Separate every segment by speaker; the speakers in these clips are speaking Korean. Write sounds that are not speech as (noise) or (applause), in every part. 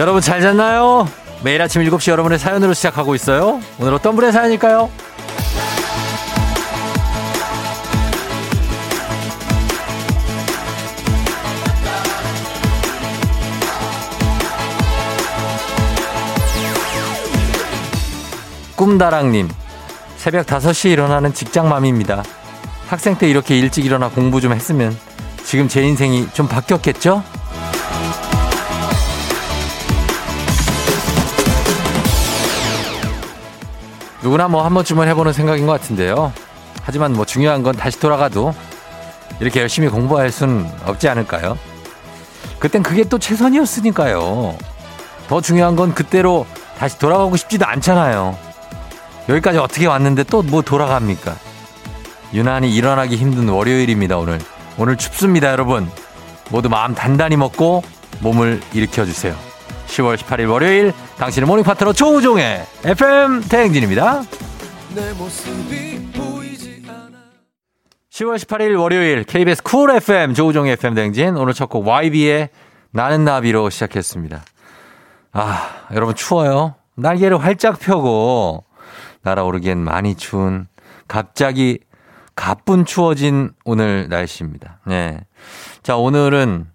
Speaker 1: 여러분 잘 잤나요? 매일 아침 7시 여러분의 사연으로 시작하고 있어요. 오늘 어떤 분의 사연일까요? 꿈다랑님, 새벽 5시에 일어나는 직장맘입니다. 학생 때 이렇게 일찍 일어나 공부 좀 했으면 지금 제 인생이 좀 바뀌었겠죠? 누구나 뭐 한 번쯤은 해보는 생각인 것 같은데요. 하지만 뭐 중요한 건 다시 돌아가도 이렇게 열심히 공부할 순 없지 않을까요? 그땐 그게 또 최선이었으니까요. 더 중요한 건 그때로 다시 돌아가고 싶지도 않잖아요. 여기까지 어떻게 왔는데 또 뭐 돌아갑니까? 유난히 일어나기 힘든 월요일입니다, 오늘. 오늘 춥습니다, 여러분. 모두 마음 단단히 먹고 몸을 일으켜주세요. 10월 18일 월요일 당신의 morning 파트너 조우종의 FM 대행진입니다. 10월 18일 월요일 KBS 쿨 FM 조우종의 FM 대행진 오늘 첫 곡 YB의 나는 나비로 시작했습니다. 아 여러분 추워요. 날개를 활짝 펴고 날아오르기엔 많이 추운 갑자기 가뿐 추워진 오늘 날씨입니다. 네. 자 오늘은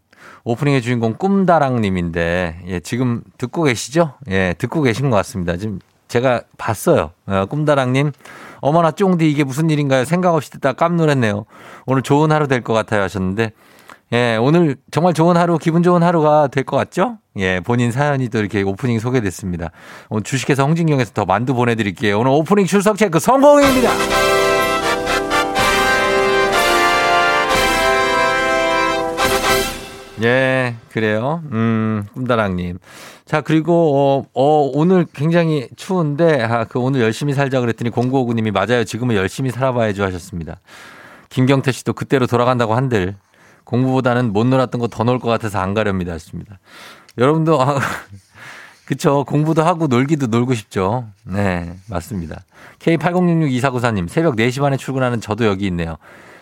Speaker 1: 오프닝의 주인공 꿈다랑님인데, 예, 지금 듣고 계시죠? 예, 듣고 계신 것 같습니다. 지금 제가 봤어요. 어, 꿈다랑님. 어머나 쫑디 이게 무슨 일인가요? 생각 없이 듣다 깜놀했네요. 오늘 좋은 하루 될 것 같아요 하셨는데, 예, 오늘 정말 좋은 하루, 기분 좋은 하루가 될 것 같죠? 예, 본인 사연이 또 이렇게 오프닝 소개됐습니다. 오늘 주식회사 홍진경에서 더 만두 보내드릴게요. 오늘 오프닝 출석 체크 성공입니다! 예, 그래요. 음, 꿈다랑님. 자, 그리고, 어, 어, 오늘 굉장히 추운데, 아, 그 오늘 열심히 살자 그랬더니 0959님이 맞아요. 지금은 열심히 살아봐야죠 하셨습니다. 김경태 씨도 그때로 돌아간다고 한들, 공부보다는 못 놀았던 거 더 놀 것 같아서 안 가렵니다. 하셨습니다. 여러분도, 아, (laughs) 그쵸. 공부도 하고 놀기도 놀고 싶죠. 네, 맞습니다. K80662494님, 새벽 4시 반에 출근하는 저도 여기 있네요.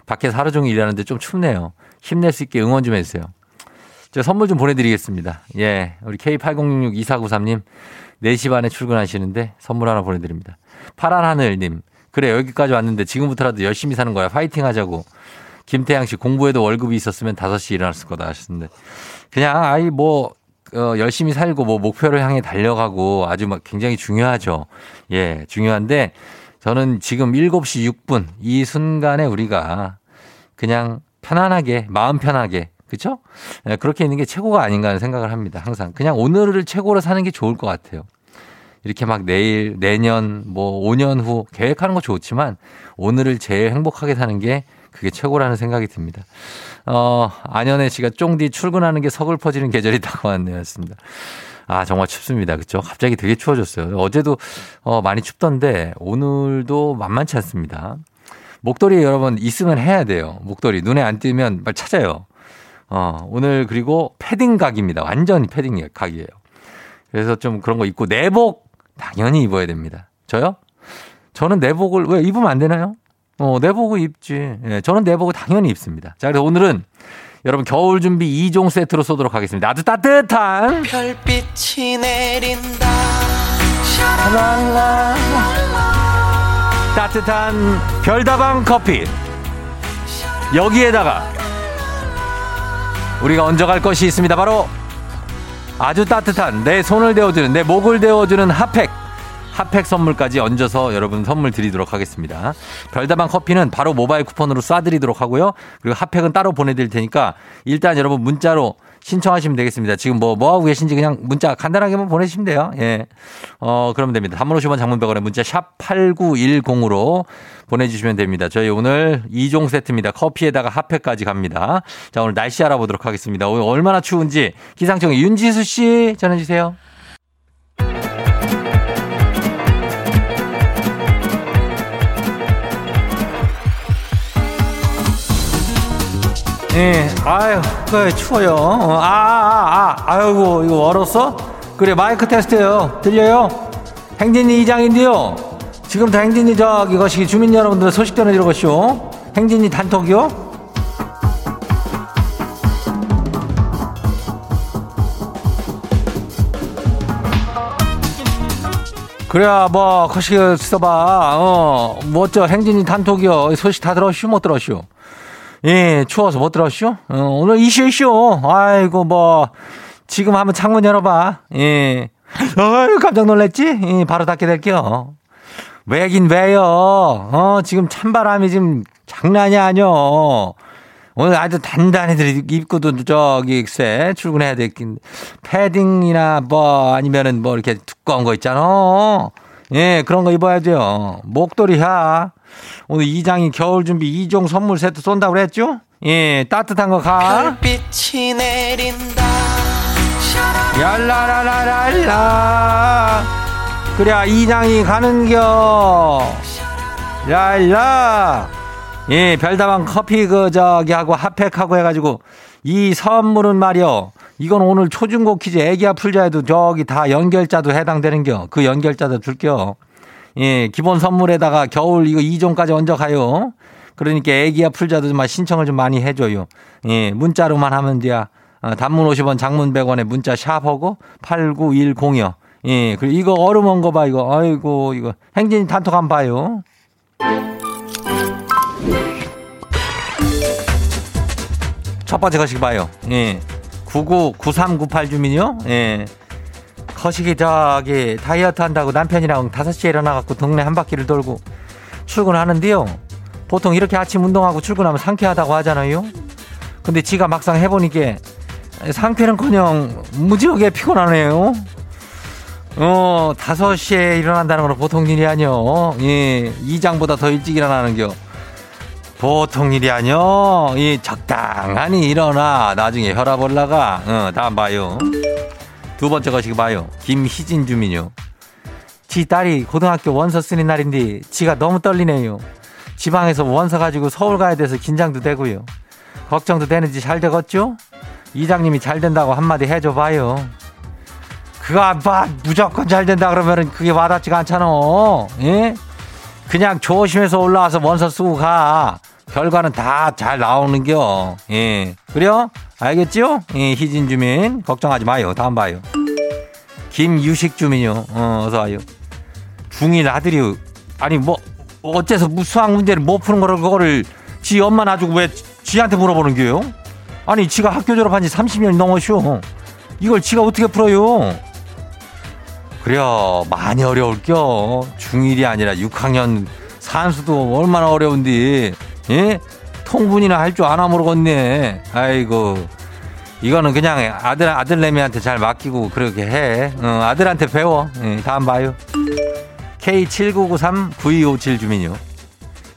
Speaker 1: 밖에서 하루 종일 일하는데 좀 춥네요. 힘낼 수 있게 응원 좀 해주세요. 제가 선물 좀 보내드리겠습니다. 예. 우리 K80662493님, 4시 반에 출근하시는데 선물 하나 보내드립니다. 파란 하늘님, 그래, 여기까지 왔는데 지금부터라도 열심히 사는 거야. 파이팅 하자고. 김태양 씨, 공부에도 월급이 있었으면 5시 일어났을 거다 하셨는데. 그냥, 아이, 뭐, 어, 열심히 살고 뭐 목표를 향해 달려가고 아주 막 굉장히 중요하죠. 예, 중요한데 저는 지금 7시 6분 이 순간에 우리가 그냥 편안하게, 마음 편하게 그렇죠? 그렇게 있는 게 최고가 아닌가 하는 생각을 합니다. 항상 그냥 오늘을 최고로 사는 게 좋을 것 같아요. 이렇게 막 내일, 내년, 뭐 5년 후 계획하는 거 좋지만 오늘을 제일 행복하게 사는 게 그게 최고라는 생각이 듭니다. 어, 안현애 씨가 쫑디 출근하는 게 서글퍼지는 계절이 다가왔네요. 였습니다. 아, 정말 춥습니다. 그쵸? 갑자기 되게 추워졌어요. 어제도 어, 많이 춥던데 오늘도 만만치 않습니다. 목도리 여러분 있으면 해야 돼요. 목도리. 눈에 안 띄면 빨리 찾아요. 어, 오늘 그리고 패딩 각입니다. 완전히 패딩 각이에요. 그래서 좀 그런 거 입고 내복 당연히 입어야 됩니다. 저요? 저는 내복을 왜 입으면 안 되나요? 어, 내복을 입지. 예, 저는 내복을 당연히 입습니다. 자, 그래서 오늘은 여러분 겨울 준비 2종 세트로 쏘도록 하겠습니다. 아주 따뜻한 별빛이 내린다. 샤랄라. 따뜻한 별다방 커피. 여기에다가 우리가 얹어갈 것이 있습니다. 바로 아주 따뜻한 내 손을 데워주는 내 목을 데워주는 핫팩. 핫팩 선물까지 얹어서 여러분 선물 드리도록 하겠습니다. 별다방 커피는 바로 모바일 쿠폰으로 쏴드리도록 하고요. 그리고 핫팩은 따로 보내드릴 테니까 일단 여러분 문자로 신청하시면 되겠습니다. 지금 뭐, 뭐 하고 계신지 그냥 문자 간단하게만 보내시면 돼요. 예. 어, 그러면 됩니다. 단문 50원 장문백원에 문자 샵 8910으로 보내주시면 됩니다. 저희 오늘 2종 세트입니다. 커피에다가 핫팩까지 갑니다. 자, 오늘 날씨 알아보도록 하겠습니다. 오늘 얼마나 추운지 기상청 윤지수 씨 전해주세요. 예, 아유, 그 추워요. 아, 아, 아, 아이고, 이거 얼었어? 그래, 마이크 테스트요. 들려요? 행진이 이장인데요. 지금부터 행진이 저기 것이 주민 여러분들 소식 전해드려 것이오. 행진이 단톡이요. 그래야 뭐 거시기 써봐. 어, 뭐저 행진이 단톡이요. 소식 다 들었슈 못 들었슈? 예, 추워서 못 들었슈? 어, 오늘 이슈 이슈. 아이고 뭐 지금 한번 창문 열어봐. 예. 어이 깜짝 놀랐지? 예, 바로 닫게 될게요. 왜긴 왜요? 어, 지금 찬바람이 지금 장난이 아니여. 오늘 아주 단단히들 입고도 저기 쎄 출근해야 되긴 패딩이나 뭐 아니면은 뭐 이렇게 두꺼운 거 있잖아. 예, 그런 거 입어야 돼요. 목도리야. 오늘 이장이 겨울 준비 2종 선물 세트 쏜다고 그랬죠? 예, 따뜻한 거 가. 별빛이 내린다. 얄라라라랄라. 그래, 이장이 가는겨. 얄라. 예, 별다방 커피 그 저기 하고 핫팩하고 해가지고 이 선물은 말이요. 이건 오늘 초중고 퀴즈 애기야 풀자에도 저기 다 연결자도 해당되는겨. 그 연결자도 줄게요. 예, 기본 선물에다가 겨울 이거 2종까지 얹어 가요. 그러니까 애기야 풀자도 좀 신청을 좀 많이 해줘요. 예, 문자로만 하면 돼야. 어, 단문 50원, 장문 100원에 문자 샵하고 89106. 예, 그리고 이거 얼음 온 거 봐, 이거. 아이고, 이거. 행진이 단톡 한번 봐요. 첫 번째 거시기 봐요. 예. 999398 주민요? 예. 거시기 저기 다이어트 한다고 남편이랑 5시에 일어나갖고 동네 한 바퀴를 돌고 출근하는데요. 보통 이렇게 아침 운동하고 출근하면 상쾌하다고 하잖아요. 근데 지가 막상 해보니까 상쾌는커녕 무지하게 피곤하네요. 어, 5시에 일어난다는 건 보통 일이 아니요. 예, 이장보다 더 일찍 일어나는 겨. 보통 일이 아니요. 이 적당하니 일어나. 나중에 혈압 올라가. 어, 다음 봐요. 두 번째 거시기 봐요. 김희진 주민요. 지 딸이 고등학교 원서 쓰는 날인데 지가 너무 떨리네요. 지방에서 원서 가지고 서울 가야 돼서 긴장도 되고요. 걱정도 되는지 잘 되겠죠? 이장님이 잘 된다고 한마디 해줘 봐요. 그거 봐 무조건 잘 된다 그러면은 그게 와닿지가 않잖아. 예? 그냥 조심해서 올라와서 원서 쓰고 가. 결과는 다 잘 나오는겨. 예. 그래요? 알겠죠? 예, 희진 주민. 걱정하지 마요. 다음 봐요. 김유식 주민요. 어, 어서 와요. 중인 아들이, 아니, 뭐, 어째서 수학 문제를 못 푸는 거를, 그거를 지 엄마 놔주고 왜 지한테 물어보는 거예요? 아니, 지가 학교 졸업한 지 30년이 넘었쇼. 이걸 지가 어떻게 풀어요? 그래요. 많이 어려울겨. 중1이 아니라 6학년 산수도 얼마나 어려운데. 예? 통분이나 할 줄 아나 모르겠네. 아이고. 이거는 그냥 아들, 아들내미한테 잘 맡기고 그렇게 해. 어, 아들한테 배워. 예, 다음 봐요. K7993-9257 주민요.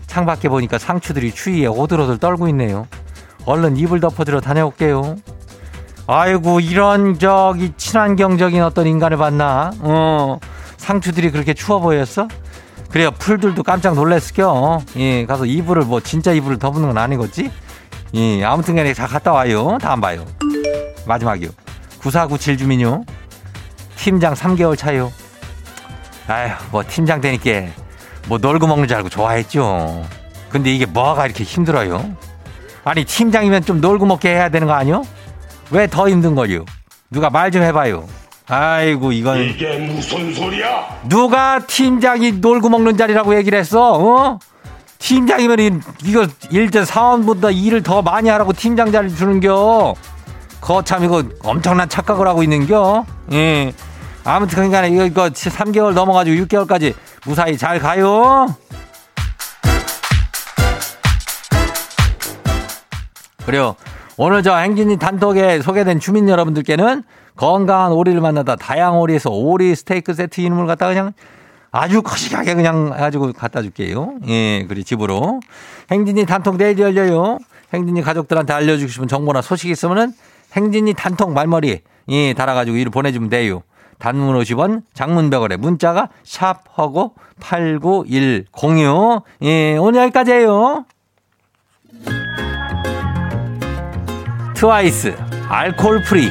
Speaker 1: 창밖에 보니까 상추들이 추위에 오들오들 떨고 있네요. 얼른 이불 덮어들어 다녀올게요. 아이고, 이런, 저기, 친환경적인 어떤 인간을 봤나? 어, 상추들이 그렇게 추워 보였어? 그래요. 풀들도 깜짝 놀랬을겨. 예, 가서 이불을 뭐 진짜 이불을 덮는 건 아니겠지? 예, 아무튼 간에 다 갔다 와요. 다음 봐요. 마지막이요. 9497 주민요. 팀장 3개월 차요. 아휴, 뭐 팀장 되니까 뭐 놀고 먹는 줄 알고 좋아했죠. 근데 이게 뭐가 이렇게 힘들어요? 아니, 팀장이면 좀 놀고 먹게 해야 되는 거 아니요? 왜 더 힘든 거요? 누가 말 좀 해봐요. 아이고 이건
Speaker 2: 이게 무슨 소리야?
Speaker 1: 누가 팀장이 놀고 먹는 자리라고 얘기를 했어? 어? 팀장이면 이거 일대 사원보다 일을 더 많이 하라고 팀장 자리 주는겨. 거참 이거 엄청난 착각을 하고 있는겨. 예. 아무튼 그러니까 이거 이거 3개월 넘어가지고 6개월까지 무사히 잘 가요. 그래요. 오늘 저 행진이 단톡에 소개된 주민 여러분들께는 건강한 오리를 만나다 다양 오리에서 오리 스테이크 세트 이름을 갖다 그냥 아주 거시하게 그냥 해가지고 갖다 줄게요. 예, 그리 집으로. 행진이 단톡 내일 열려요. 행진이 가족들한테 알려주고 싶은 정보나 소식 있으면은 행진이 단톡 말머리 예, 달아가지고 이를 보내주면 돼요. 단문 50원, 장문 100원에 문자가 샵하고 89106. 예, 오늘 여기까지예요. 트와이스 Alcohol-Free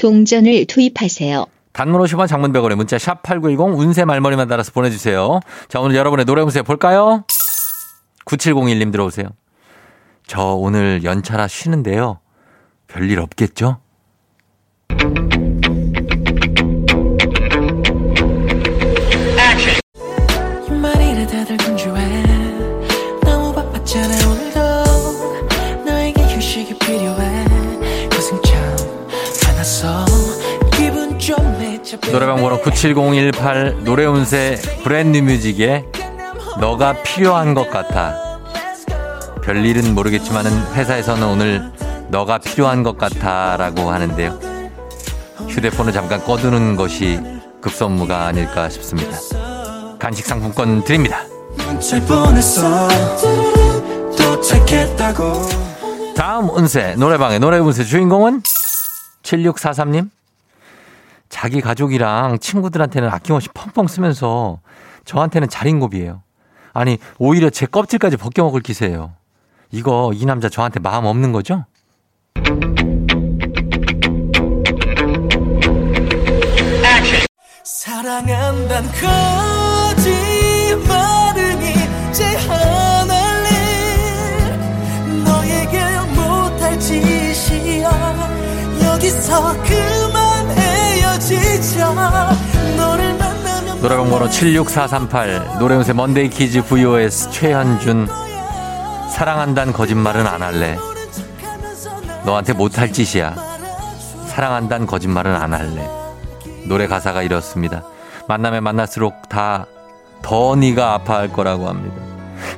Speaker 3: 동전을 투입하세요.
Speaker 1: 단문 50원 장문 100원에 문자 샵 8910 운세 말머리만 달아서 보내주세요. 자 오늘 여러분의 노래 운세 볼까요? 9701님 들어오세요. 저 오늘 연차라 쉬는데요. 별일 없겠죠?
Speaker 4: 너에게 휴식이 필요해 고생 참 많았어 기분 좀 내자
Speaker 1: 노래방 번호 97018 노래 운세 브랜드 뮤직에 너가 필요한 것 같아. 별일은 모르겠지만은 회사에서는 오늘 너가 필요한 것 같아 라고 하는데요. 휴대폰을 잠깐 꺼두는 것이 급선무가 아닐까 싶습니다. 간식 상품권 드립니다. 다음 운세 노래방의 노래 운세 주인공은 7643님. 자기 가족이랑 친구들한테는 아낌없이 펑펑 쓰면서 저한테는 자린고비예요. 아니 오히려 제 껍질까지 벗겨먹을 기세예요. 이거 이 남자 저한테 마음 없는 거죠?
Speaker 4: 사랑한단 거짓말은 이제 하늘일 너에게 못할 짓이야 여기서 그만 헤어지자 너를 만나면
Speaker 1: 노래방 번호 76438 노래운세 먼데이 키즈 VOS 최현준 사랑한단 거짓말은 안 할래. 너한테 못할 짓이야. 사랑한단 거짓말은 안 할래. 노래 가사가 이렇습니다. 만나면 만날수록 다 더 네가 아파할 거라고 합니다.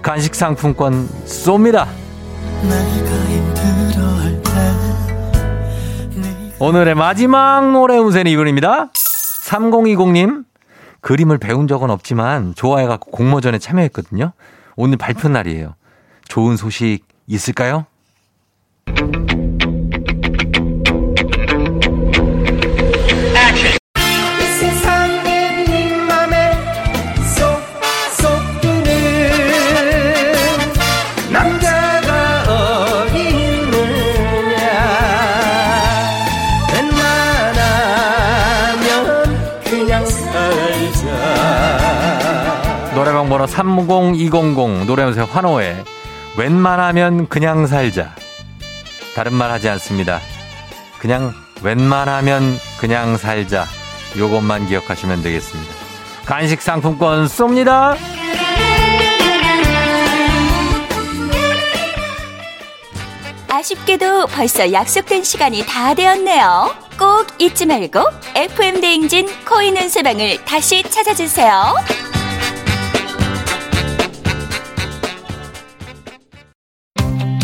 Speaker 1: 간식 상품권 쏩니다. 오늘의 마지막 노래 운세는 이분입니다. 3020님. 그림을 배운 적은 없지만 좋아해갖고 공모전에 참여했거든요. 오늘 발표 날이에요. 좋은 소식 있을까요? 30200 노래운세 환호에 웬만하면 그냥 살자. 다른 말 하지 않습니다. 그냥 웬만하면 그냥 살자. 요것만 기억하시면 되겠습니다. 간식 상품권 쏩니다.
Speaker 5: 아쉽게도 벌써 약속된 시간이 다 되었네요. 꼭 잊지 말고 FM 대행진 코인 은세방을 다시 찾아주세요.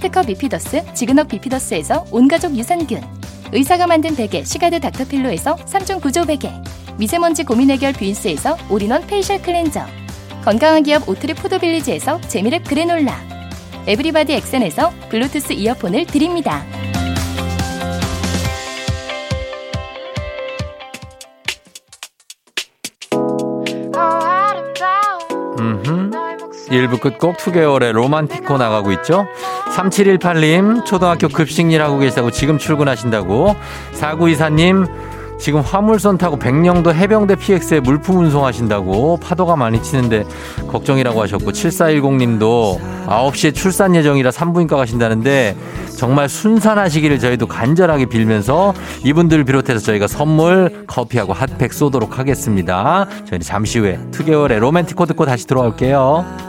Speaker 6: 특허 비피더스 지그넉 비피더스에서 온가족 유산균 의사가 만든 베개 시가드 닥터필로에서 3중 구조 베개 미세먼지 고민 해결 뷰인스에서 all-in-one facial cleanser 건강한 기업 오트리 푸드빌리지에서 재미랩 그래놀라 에브리바디 엑센에서 블루투스 이어폰을 드립니다.
Speaker 1: 음흠. 1부 끝곡 2개월의 로만티코 나가고 있죠. 3718님, 초등학교 급식 일 하고 계시다고 지금 출근하신다고. 4924님, 지금 화물선 타고 백령도 해병대 PX에 물품 운송하신다고 파도가 많이 치는데 걱정이라고 하셨고 7410님도 9시에 출산 예정이라 산부인과 가신다는데 정말 순산하시기를 저희도 간절하게 빌면서 이분들 비롯해서 저희가 선물 커피하고 핫팩 쏘도록 하겠습니다. 저희는 잠시 후에 2개월의 로맨티코 듣고 다시 돌아올게요.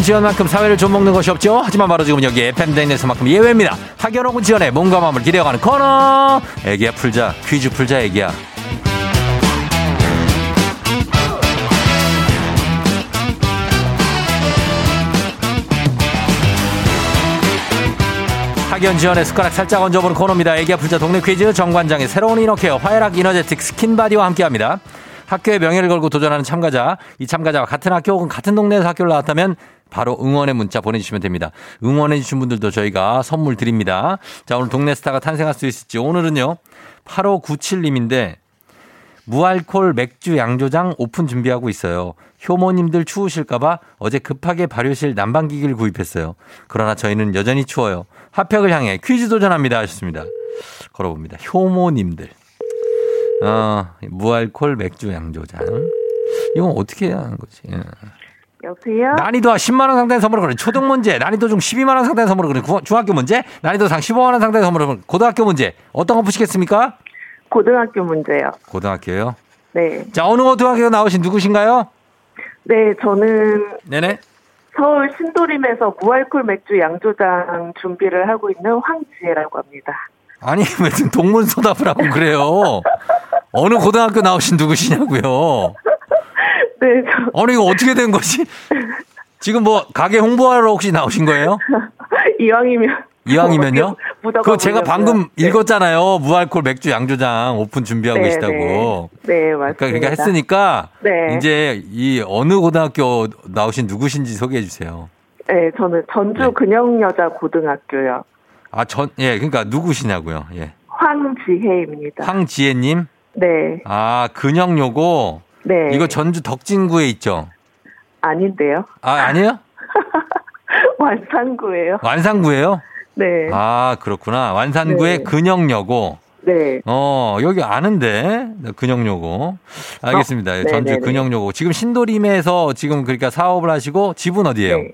Speaker 1: 학연 지연만큼 사회를 좀 먹는 것이 없죠. 하지만 바로 지금 여기 FM 댕에서만큼 예외입니다. 학연 혹은 지연에 몸과 마음을 기대어가는 코너. 애기야 풀자 퀴즈 풀자 애기야. 학연 지연에 숟가락 살짝 얹어보는 코너입니다. 애기야 풀자 동네 퀴즈 정관장의 새로운 이너케어 화해락 이너제틱 스킨바디와 함께합니다. 학교의 명예를 걸고 도전하는 참가자, 이 참가자와 같은 학교 혹은 같은 동네에서 학교를 나왔다면 바로 응원의 문자 보내주시면 됩니다. 응원해주신 분들도 저희가 선물 드립니다. 자, 오늘 동네 스타가 탄생할 수 있을지 오늘은요, 8597님인데, 무알콜 맥주 양조장 오픈 준비하고 있어요. 효모님들 추우실까봐 어제 급하게 발효실 난방기기를 구입했어요. 그러나 저희는 여전히 추워요. 핫팩을 향해 퀴즈 도전합니다. 하셨습니다. 걸어봅니다. 효모님들. 어, 무알콜 맥주 양조장. 이건 어떻게 해야 하는 거지? 예.
Speaker 7: 여보세요?
Speaker 1: 난이도 10만원 상당의 선물을 거는 초등 문제, 난이도 중 12만원 상당의 선물을 거는 구- 중학교 문제, 난이도 상 15만원 상당의 선물을 거는 고등학교 문제. 어떤 거 푸시겠습니까?
Speaker 7: 고등학교 문제요.
Speaker 1: 고등학교요.
Speaker 7: 네.
Speaker 1: 자, 어느 고등학교 나오신 누구신가요?
Speaker 7: 네, 저는
Speaker 1: 네네.
Speaker 7: 서울 신도림에서 무알콜 맥주 양조장 준비를 하고 있는 황지혜라고 합니다.
Speaker 1: 아니, 왜 지금 동문서답을 하고 그래요? 어느 고등학교 나오신 누구시냐고요? (laughs)
Speaker 7: 네, 저
Speaker 1: 아니, 이거 어떻게 된 거지? 지금 뭐, 가게 홍보하러 혹시 나오신 거예요? (laughs)
Speaker 7: 이왕이면
Speaker 1: 이왕이면요? (laughs) 그거 제가. 방금
Speaker 7: 네.
Speaker 1: 읽었잖아요. 무알콜 맥주 양조장 오픈 준비하고
Speaker 7: 네,
Speaker 1: 계시다고.
Speaker 7: 네, 네, 맞습니다.
Speaker 1: 그러니까, 그러니까 했으니까
Speaker 7: 네.
Speaker 1: 이제 이 어느 고등학교 나오신 누구신지 소개해 주세요.
Speaker 7: 네, 저는 전주
Speaker 1: 네.
Speaker 7: 근영여자 고등학교요.
Speaker 1: 아, 전, 예, 그러니까 누구시냐고요. 예.
Speaker 7: 황지혜입니다.
Speaker 1: 황지혜님.
Speaker 7: 네,
Speaker 1: 아, 근영요고.
Speaker 7: 네.
Speaker 1: 이거 전주 덕진구에 있죠.
Speaker 7: 아닌데요.
Speaker 1: 아, 아니에요? (laughs)
Speaker 7: 완산구예요.
Speaker 1: 완산구예요?
Speaker 7: 네,
Speaker 1: 아, 그렇구나. 완산구의
Speaker 7: 네.
Speaker 1: 근영여고.
Speaker 7: 네.
Speaker 1: 어, 여기 아는데. 근영요고. 알겠습니다.
Speaker 7: 어,
Speaker 1: 전주
Speaker 7: 네네네.
Speaker 1: 근영요고. 지금 신도림에서 지금 그러니까 사업을 하시고 집은 어디예요?
Speaker 7: 네.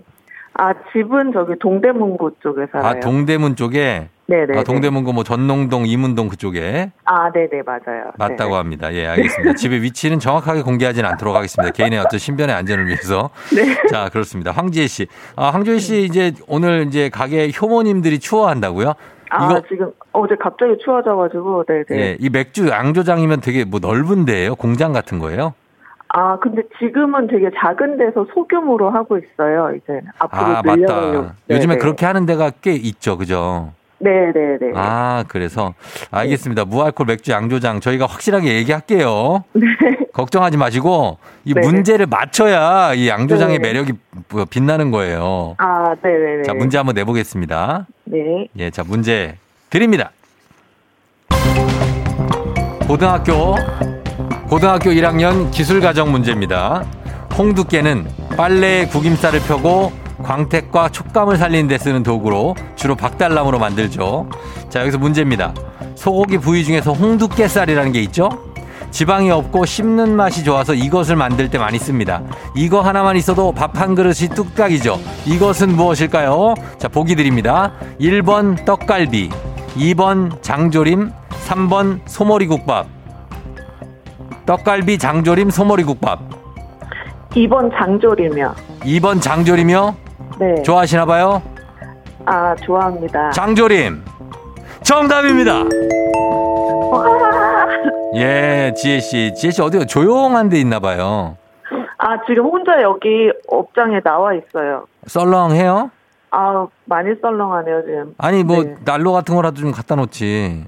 Speaker 7: 아, 집은 저기 동대문구 쪽에 살아요.
Speaker 1: 아, 동대문 쪽에.
Speaker 7: 네네.
Speaker 1: 아, 동대문구 뭐 전농동, 이문동 그쪽에
Speaker 7: 아, 네네, 맞아요.
Speaker 1: 맞다고
Speaker 7: 네.
Speaker 1: 합니다. 예, 알겠습니다. (laughs) 집의 위치는 정확하게 공개하지는 않도록 하겠습니다. 개인의 어떤 신변의 안전을 위해서. (laughs)
Speaker 7: 네.
Speaker 1: 자, 그렇습니다. 황지혜 씨. 아, 황지혜 씨 이제 오늘 이제 가게 효모님들이 추워한다고요?
Speaker 7: 아,
Speaker 1: 이거
Speaker 7: 지금 어제 갑자기 추워져가지고, 네네.
Speaker 1: 예, 이 맥주 양조장이면 되게 뭐 넓은 데예요? 공장 같은 거예요?
Speaker 7: 아, 근데 지금은 되게 작은 데서 소규모로 하고 있어요, 이제. 앞으로
Speaker 1: 아,
Speaker 7: 늘려가려고.
Speaker 1: 맞다. 요즘에
Speaker 7: 네네.
Speaker 1: 그렇게 하는 데가 꽤 있죠. 그죠?
Speaker 7: 네 네 네.
Speaker 1: 아, 그래서 알겠습니다. 무알콜 맥주 양조장 저희가 확실하게 얘기할게요. (laughs) 걱정하지 마시고 이
Speaker 7: 네.
Speaker 1: 문제를 맞춰야 이 양조장의
Speaker 7: 네.
Speaker 1: 매력이 뭐 빛나는 거예요.
Speaker 7: 아, 네 네 네.
Speaker 1: 자, 문제 한번 내 보겠습니다.
Speaker 7: 네.
Speaker 1: 예, 자, 문제 드립니다. 고등학교, 고등학교 1학년 기술가정 문제입니다. 홍두깨는 빨래에 구김살을 펴고 광택과 촉감을 살리는 데 쓰는 도구로 주로 박달나무로 만들죠. 자, 여기서 문제입니다. 소고기 부위 중에서 홍두깨살이라는 게 있죠? 지방이 없고 씹는 맛이 좋아서 이것을 만들 때 많이 씁니다. 이거 하나만 있어도 밥 한 그릇이 뚝딱이죠. 이것은 무엇일까요? 자, 보기 드립니다. 1번 떡갈비, 2번 장조림, 3번 소머리국밥. 떡갈비, 장조림, 소머리국밥.
Speaker 7: 2번 장조림이요.
Speaker 1: 2번 장조림이요?
Speaker 7: 네.
Speaker 1: 좋아하시나 봐요?
Speaker 7: 아, 좋아합니다.
Speaker 1: 장조림. 정답입니다. 예, 지혜 씨. 지혜 씨 어디가 조용한 데 있나 봐요.
Speaker 7: 아, 지금 혼자 여기 업장에 나와 있어요.
Speaker 1: 썰렁해요?
Speaker 7: 아, 많이 썰렁하네요, 지금.
Speaker 1: 아니 뭐
Speaker 7: 네.
Speaker 1: 난로 같은 거라도 좀 갖다 놓지.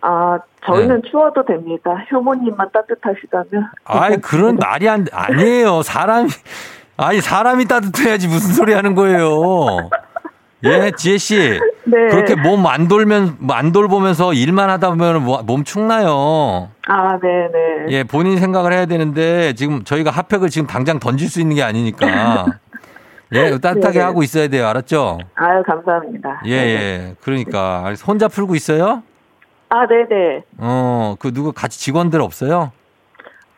Speaker 7: 아, 저희는 추워도 됩니다. 효모님만 따뜻하시다면.
Speaker 1: 아이 그런 (laughs) 말이 안 아니에요. 사람이 아니 사람이 따뜻해야지 무슨 소리 하는 거예요. 예, 지혜 씨.
Speaker 7: 네.
Speaker 1: 그렇게 몸 안 돌면 뭐안 돌보면서 일만 하다 보면 뭐- 몸 축나요.
Speaker 7: 아, 네 네.
Speaker 1: 예, 본인 생각을 해야 되는데 지금 저희가 핫팩을 지금 당장 던질 수 있는 게 아니니까. (laughs) 예, 따뜻하게
Speaker 7: 네네.
Speaker 1: 하고 있어야 돼요. 알았죠?
Speaker 7: 아유, 감사합니다.
Speaker 1: 예, 예. 그러니까 혼자 풀고 있어요?
Speaker 7: 아, 네네.
Speaker 1: 어, 그 누구 같이 직원들 없어요?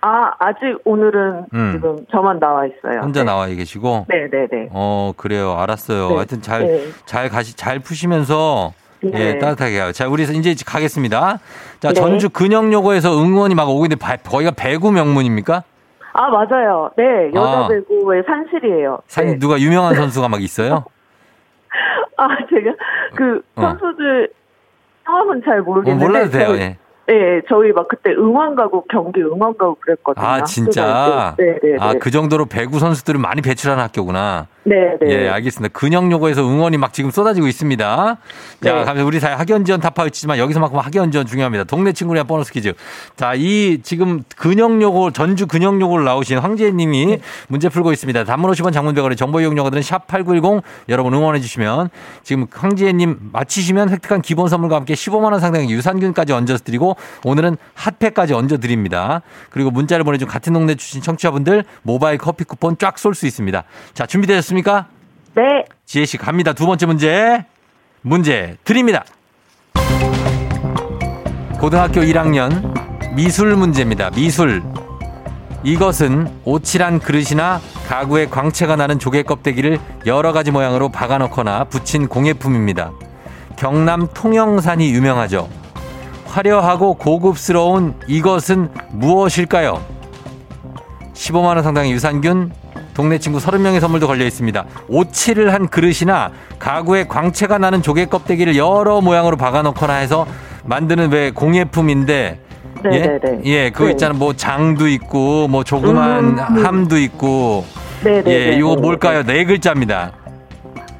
Speaker 7: 아, 아직 오늘은
Speaker 1: 음.
Speaker 7: 지금 저만 나와 있어요.
Speaker 1: 혼자
Speaker 7: 네.
Speaker 1: 나와 계시고.
Speaker 7: 네네네.
Speaker 1: 어, 그래요. 알았어요.
Speaker 7: 네.
Speaker 1: 하여튼 잘,
Speaker 7: 네.
Speaker 1: 잘 가시, 잘 푸시면서, 예,
Speaker 7: 네.
Speaker 1: 따뜻하게 가요. 자, 우리 이제 가겠습니다. 자,
Speaker 7: 네.
Speaker 1: 전주 근영요고에서 응원이 막 오고 있는데, 바- 거기가 배구 명문입니까?
Speaker 7: 아, 맞아요. 네, 여자
Speaker 1: 아.
Speaker 7: 배구의 산실이에요.
Speaker 1: 산,
Speaker 7: 네.
Speaker 1: 누가 유명한 선수가 막 있어요? (laughs)
Speaker 7: 아, 제가 그
Speaker 1: 어.
Speaker 7: 선수들 성함은 잘
Speaker 1: 어,
Speaker 7: 모르겠는데.
Speaker 1: 몰라도 돼요, 예.
Speaker 7: 네, 저희 막 그때 응원 가고 경기 응원 가고 그랬거든요.
Speaker 1: 아, 진짜?
Speaker 7: 네, 네, 네.
Speaker 1: 아, 그 정도로 배구 선수들을 많이 배출하는 학교구나.
Speaker 7: 네, 네.
Speaker 1: 예, 알겠습니다. 근영요고에서 응원이 막 지금 쏟아지고 있습니다. 자,
Speaker 7: 네.
Speaker 1: 감사합니다. 우리 사회 학연 지원 타파했지만 여기서만큼 학연 지원 중요합니다. 동네 친구랑 보너스 퀴즈. 자, 이 지금 근영요고 전주 근영요고를 나오신 황재희 님이
Speaker 7: 네.
Speaker 1: 문제 풀고 있습니다. 단문 50원 장문백원의 정보 이용 료가들은 샵8910 여러분 응원해 주시면 지금 황재희 님 마치시면 획득한 기본 선물과 함께 15만 원 상당의 유산균까지 얹어 드리고 오늘은 핫팩까지 얹어 드립니다. 그리고 문자를 보내준 같은 동네 출신 청취자분들 모바일 커피 쿠폰 쫙 쏠 수 있습니다. 자, 준비되셨습니까?
Speaker 7: 네.
Speaker 1: 지혜 씨 갑니다. 두 번째 문제. 문제 드립니다. 고등학교 1학년 미술 문제입니다. 미술. 이것은 오칠한 그릇이나 가구에 광채가 나는 조개 껍데기를 여러 가지 모양으로 박아놓거나 붙인 공예품입니다. 경남 통영산이 유명하죠. 화려하고 고급스러운 이것은 무엇일까요? 15만원 상당의 유산균, 동네 친구 30명의 선물도 걸려 있습니다. 오칠을 한 그릇이나 가구에 광채가 나는 조개 껍데기를 여러 모양으로 박아놓거나 해서 만드는 왜 공예품인데
Speaker 7: 네,
Speaker 1: 예?
Speaker 7: 네, 네.
Speaker 1: 예, 그거
Speaker 7: 네.
Speaker 1: 있잖아. 뭐 장도 있고 뭐 조그만
Speaker 7: 음.
Speaker 1: 함도 있고
Speaker 7: 네, 네.
Speaker 1: 예,
Speaker 7: 네,
Speaker 1: 이거
Speaker 7: 네,
Speaker 1: 뭘까요? 네 글자입니다.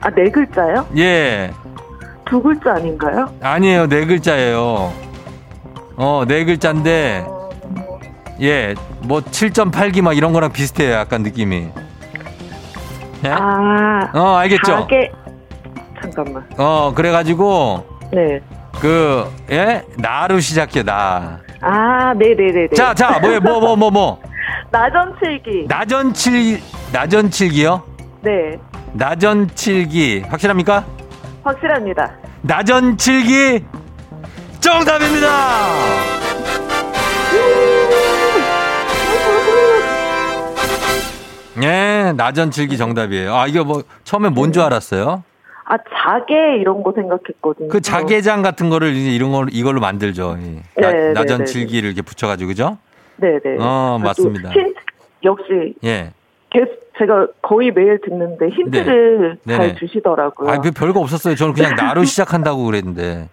Speaker 7: 아, 네 글자요?
Speaker 1: 예.
Speaker 7: 두 글자 아닌가요?
Speaker 1: 아니에요. 네 글자예요. 어, 네 글자인데 예, 뭐 7.8기 막 이런 거랑 비슷해요. 약간 느낌이. 예?
Speaker 7: 아,
Speaker 1: 어, 알겠죠?
Speaker 7: 가게. 잠깐만.
Speaker 1: 어, 그래가지고,
Speaker 7: 네.
Speaker 1: 그, 예? 나로 시작해, 나.
Speaker 7: 아, 네네네네.
Speaker 1: 자, 자, 뭐예, 뭐, 뭐, 뭐, 뭐. (laughs)
Speaker 7: 나전칠기.
Speaker 1: 나전칠, 나전칠기요?
Speaker 7: 네.
Speaker 1: 나전칠기. 확실합니까?
Speaker 7: 확실합니다.
Speaker 1: 나전칠기 정답입니다! 예, 나전칠기 정답이에요. 아, 이거 뭐, 처음에 뭔 줄 알았어요?
Speaker 7: 아, 자개 이런 거 생각했거든요.
Speaker 1: 그 자개장 같은 거를 이제 이런 걸, 이걸로 만들죠. 예. 나,
Speaker 7: 네, 네,
Speaker 1: 나전칠기를 이렇게 붙여가지고, 그죠?
Speaker 7: 네네.
Speaker 1: 어, 맞습니다.
Speaker 7: 역시
Speaker 1: 예.
Speaker 7: 계속 제가 거의 매일 듣는데 힌트를
Speaker 1: 네.
Speaker 7: 잘
Speaker 1: 네네.
Speaker 7: 주시더라고요.
Speaker 1: 아, 그 별거 없었어요. 저는 그냥 나로 (laughs) 시작한다고 그랬는데.